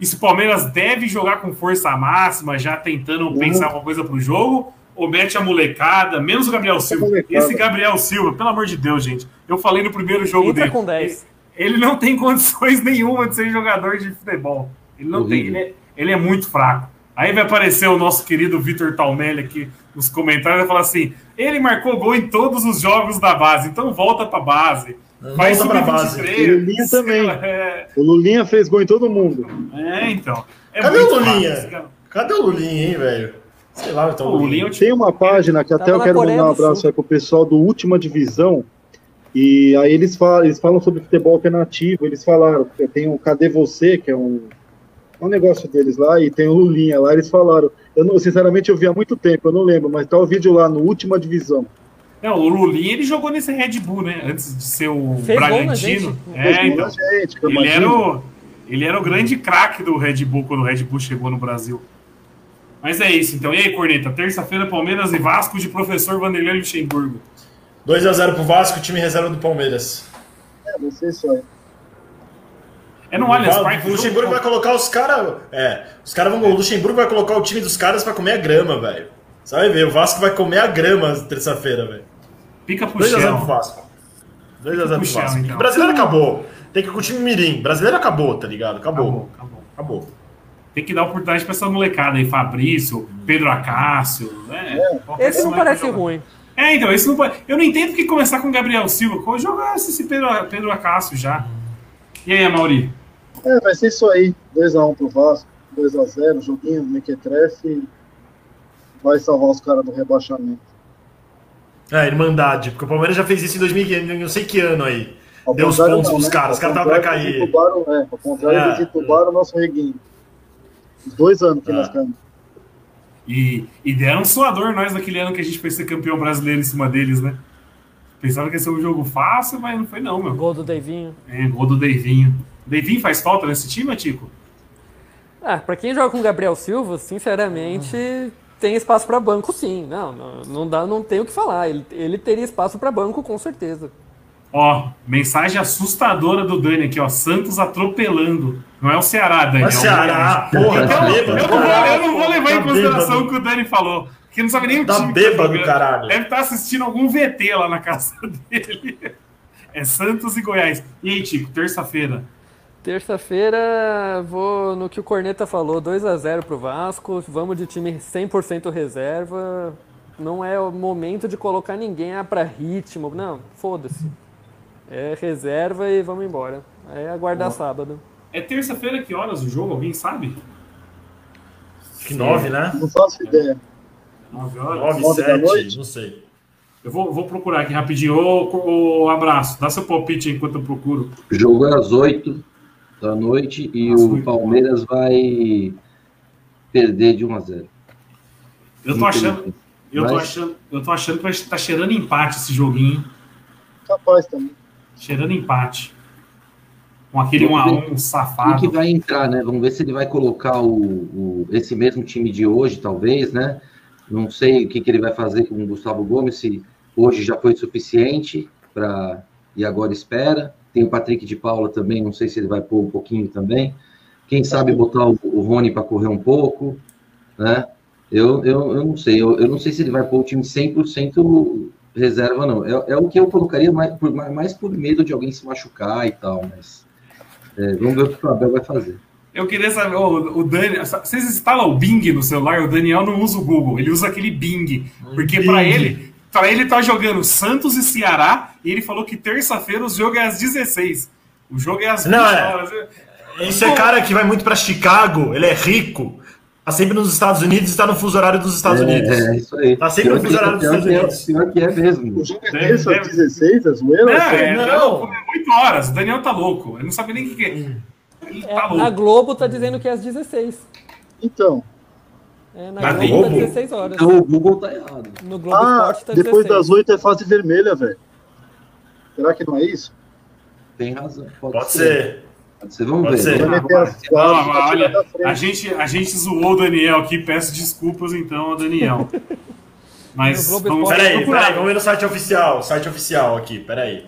E se o Palmeiras deve jogar com força máxima, já tentando Uhum. pensar alguma coisa pro jogo, ou mete a molecada, menos o Gabriel Silva. Esse Gabriel Silva, pelo amor de Deus, gente. Eu falei no primeiro jogo Entra dele. com 10. Ele não tem condições nenhuma de ser jogador de futebol. Ele não tem, ele é, ele é muito fraco. Aí vai aparecer o nosso querido Vitor Talmelli aqui nos comentários e vai falar assim: ele marcou gol em todos os jogos da base, então volta pra base. Vai Volta pra subir base. 23. O Lulinha também. É, O Lulinha fez gol em todo mundo. é, então. É Cadê o Lulinha? Cadê o Lulinha, hein, velho? Sei lá, então. O Lulinha é. Tem uma página que até Tava eu quero Coreia mandar um abraço aí pro pessoal do Última Divisão. E aí eles falam, eles falam sobre futebol alternativo. Eles falaram, tem o Cadê Você, que é um, um negócio deles lá, e tem o Lulinha lá. Eles falaram, eu não, sinceramente eu vi há muito tempo, eu não lembro, mas tá o vídeo lá no Última Divisão. Não, o Lulinha ele jogou nesse Red Bull, né? Antes de ser o Fez Bragantino. gente. É, então. gente, Ele era, o, ele era o grande craque do Red Bull quando o Red Bull chegou no Brasil. Mas é isso, então. E aí, Corneta? Terça-feira, Palmeiras e Vasco de professor Vanderlei Luxemburgo. 2x0 pro Vasco, time reserva do Palmeiras. É, não sei isso aí. É no Allianz O Parque. Luxemburgo vai colocar os caras. É, os caras vão. O Luxemburgo vai colocar o time dos caras pra comer a grama, velho. Você vai ver, o Vasco vai comer a grama terça-feira, velho. Pica pro 2x0 pro chão. Vasco. 2x0 pro Vasco. então. O brasileiro acabou. Tem que ir com o time Mirim. Brasileiro acabou, tá ligado? Acabou. Acabou, acabou. Acabou. Tem que dar oportunidade pra essa molecada aí, Fabrício, Pedro Acácio. Né? Qualquer Esse não parece ruim. É, então, esse não pode. Eu não entendo porque começar com o Gabriel Silva. Jogasse esse Pedro, Pedro Acácio já. E aí, Mauri? É, vai ser isso aí. 2x1 pro Vasco, 2x0, joguinho, mequetrefe. Vai salvar os caras do rebaixamento. É, Irmandade. Porque o Palmeiras já fez isso em 2000, não sei que ano aí. Ao Deu os pontos pros né? caras, os caras estavam pra cair. Entubaram, é, ao contrário, É. eles entubaram o nosso reguinho. Os dois anos que É. nós caímos. E, e deram um suador nós naquele ano que a gente foi ser campeão brasileiro em cima deles, né? Pensava que ia ser um jogo fácil, mas não foi não, meu. Gol do Davinho. É, gol do Deivinho. Deivinho faz falta nesse time, Tico? Ah, pra quem joga com o Gabriel Silva, sinceramente, tem espaço pra banco sim. Não, não, não dá, não tem o que falar. Ele, ele teria espaço pra banco com certeza. Ó, mensagem assustadora do Dani aqui, ó. Santos atropelando. Não é o Ceará, Dani. Mas é o Ceará, porra, Então, tá eu, bêbado. não vou, eu não vou levar Tá em consideração o que o Dani falou. Que não sabe nem o Tá time. bêbado, jogando. caralho. Deve estar assistindo algum VT lá na casa dele. É Santos e Goiás. E aí, Tico, terça-feira. Terça-feira, vou no que o Corneta falou, 2 a 0 pro Vasco. Vamos de time 100% reserva. Não é o momento de colocar ninguém ah, para ritmo. Não, foda-se. É reserva e vamos embora. É aguardar sábado. É terça-feira que horas o jogo? Alguém sabe? Acho que nove, né? Não faço ideia. 9 horas? Nove, Nove da sete, noite? não sei. Eu vou, vou procurar aqui rapidinho. Ô, ô, abraço. Dá seu palpite enquanto eu procuro. O jogo é às 8 da noite e Às o oito. Palmeiras vai perder de 1 a 0. Eu tô achando, eu tô achando, eu tô achando que vai estar cheirando empate esse joguinho. Capaz também. Cheirando empate. Com aquele 1 a 1 Quem safado. que vai entrar, né? Vamos ver se ele vai colocar o, o- esse mesmo time de hoje, talvez, né? Não sei o que, que ele vai fazer com o Gustavo Gomes, se hoje já foi suficiente para e agora espera. Tem o Patrick de Paula também, não sei se ele vai pôr um pouquinho também. Quem sabe botar o, o Rony para correr um pouco, né? Eu, eu, eu não sei, eu, eu não sei se ele vai pôr o time 100% reserva, não. É, é o que eu colocaria mais por, mais por medo de alguém se machucar e tal, mas é, vamos ver o que o Abel vai fazer. Eu queria saber, ô, o Dani, vocês instalam o Bing no celular? O Daniel não usa o Google, ele usa aquele Bing. Porque pra ele, para ele tá jogando Santos e Ceará, e ele falou que terça-feira o jogo é às 16. O jogo é às 20 Não, é. horas. Esse é cara que vai muito pra Chicago, ele é rico. Tá sempre nos Estados Unidos e tá no fuso horário dos Estados é, Unidos. É, isso aí. Tá sempre Pior no fuso horário dos Estados é- Unidos. Pior que é mesmo. O jogo é terça às 16, é zoeira? Não, Sério? é, Não. não, é 8 horas. O Daniel tá louco. Ele não sabe nem o que, que é. Ele É, tá na louco. Globo tá dizendo que é às 16. Então, É, na Globo, tá Globo? 16 horas. Então o Google tá errado. No Globo ah, Esporte tá depois 16. das 8 é fase vermelha, velho. Será que não é isso? Tem razão. Pode, Pode ser. Pode ser. Vamos Pode ver. ser. Não, da olha, a gente, a gente zoou o Daniel aqui, peço desculpas então ao Daniel. Mas vamos Peraí, procurar. peraí, vamos ver no site oficial. Site oficial aqui, peraí.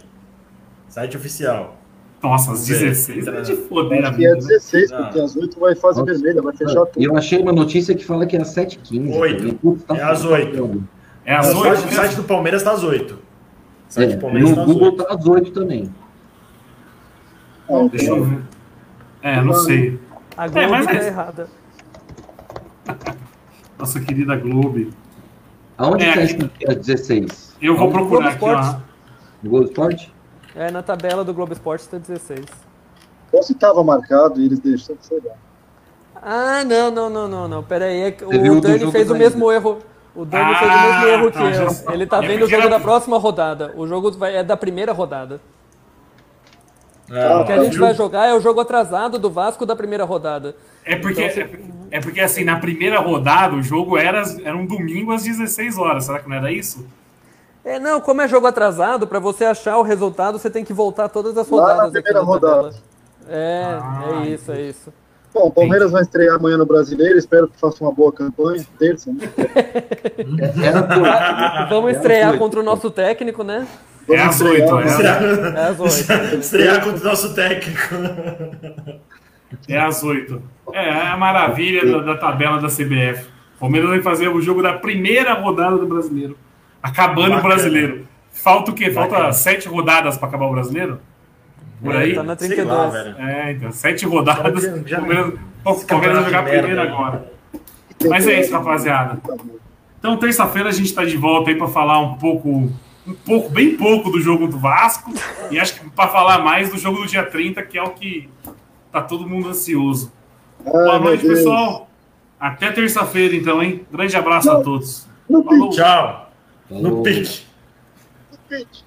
Site oficial. Nossa, às Vamos ver. 16 é de foder a que é vida. né? 16, Ah. porque às 8 vai Nossa. vermelha, vai fechar E tudo. eu achei uma notícia que fala que é às 7h15. Oito. também. Putz, tá É às foda, oito. então. É às o, 8 site, o site do Palmeiras tá às 8. O site É, do Palmeiras no tá às Google 8. tá às 8 também. Não, Deixa eu ver. É, não sei. A Globo mas tá é- errada. Nossa querida Globo. Aonde É. tá é às 16? Eu vou procurar aqui, ó. Globo Esporte? É, na tabela do Globo Esporte tá 16. Ou se tava marcado e eles deixam, sei lá. Ah, não, não, não, não, não. Pera aí, é o Dani fez o mesmo erro. O Dani Ah, fez o mesmo erro tá, que já eu. Ele tá vendo o jogo da próxima rodada. O jogo vai- é da primeira rodada. É, O que a gente viu? vai jogar é o jogo atrasado do Vasco da primeira rodada. É porque, Então, é, é porque assim, na primeira rodada, o jogo era, era um domingo às 16 horas. Será que não era isso? É, não, como é jogo atrasado, pra você achar o resultado, você tem que voltar todas as Lá na rodadas primeira na tabela. rodada. É, Ah, é isso, é isso. Bom, o Palmeiras vai estrear amanhã no Brasileiro, espero que faça uma boa campanha. Terça, né? Vamos É, estrear oito. contra o nosso técnico, né? É às estrear, 8, vamos é, Estrear, É às oito. estrear contra o nosso técnico. é às 8. É, é a maravilha da, da tabela da CBF. O Palmeiras vai fazer o jogo da primeira rodada do brasileiro. Acabando o Bacana. brasileiro. Falta o quê? Falta Bacana. sete rodadas para acabar o brasileiro? Por aí? Tá na Sei 32. lá, velho. É, então, sete rodadas. Já- já- o Palmeiras, o vai jogar primeiro agora. Mas é isso, rapaziada. Então, terça-feira a gente está de volta aí para falar um pouco, um pouco, bem pouco do jogo do Vasco. E acho que para falar mais do jogo do dia 30, que é o que tá todo mundo ansioso. Ah, Boa noite, pessoal. Até terça-feira, então, hein? Grande abraço a todos. Falou. Tchau. Falou. No pique. pitch.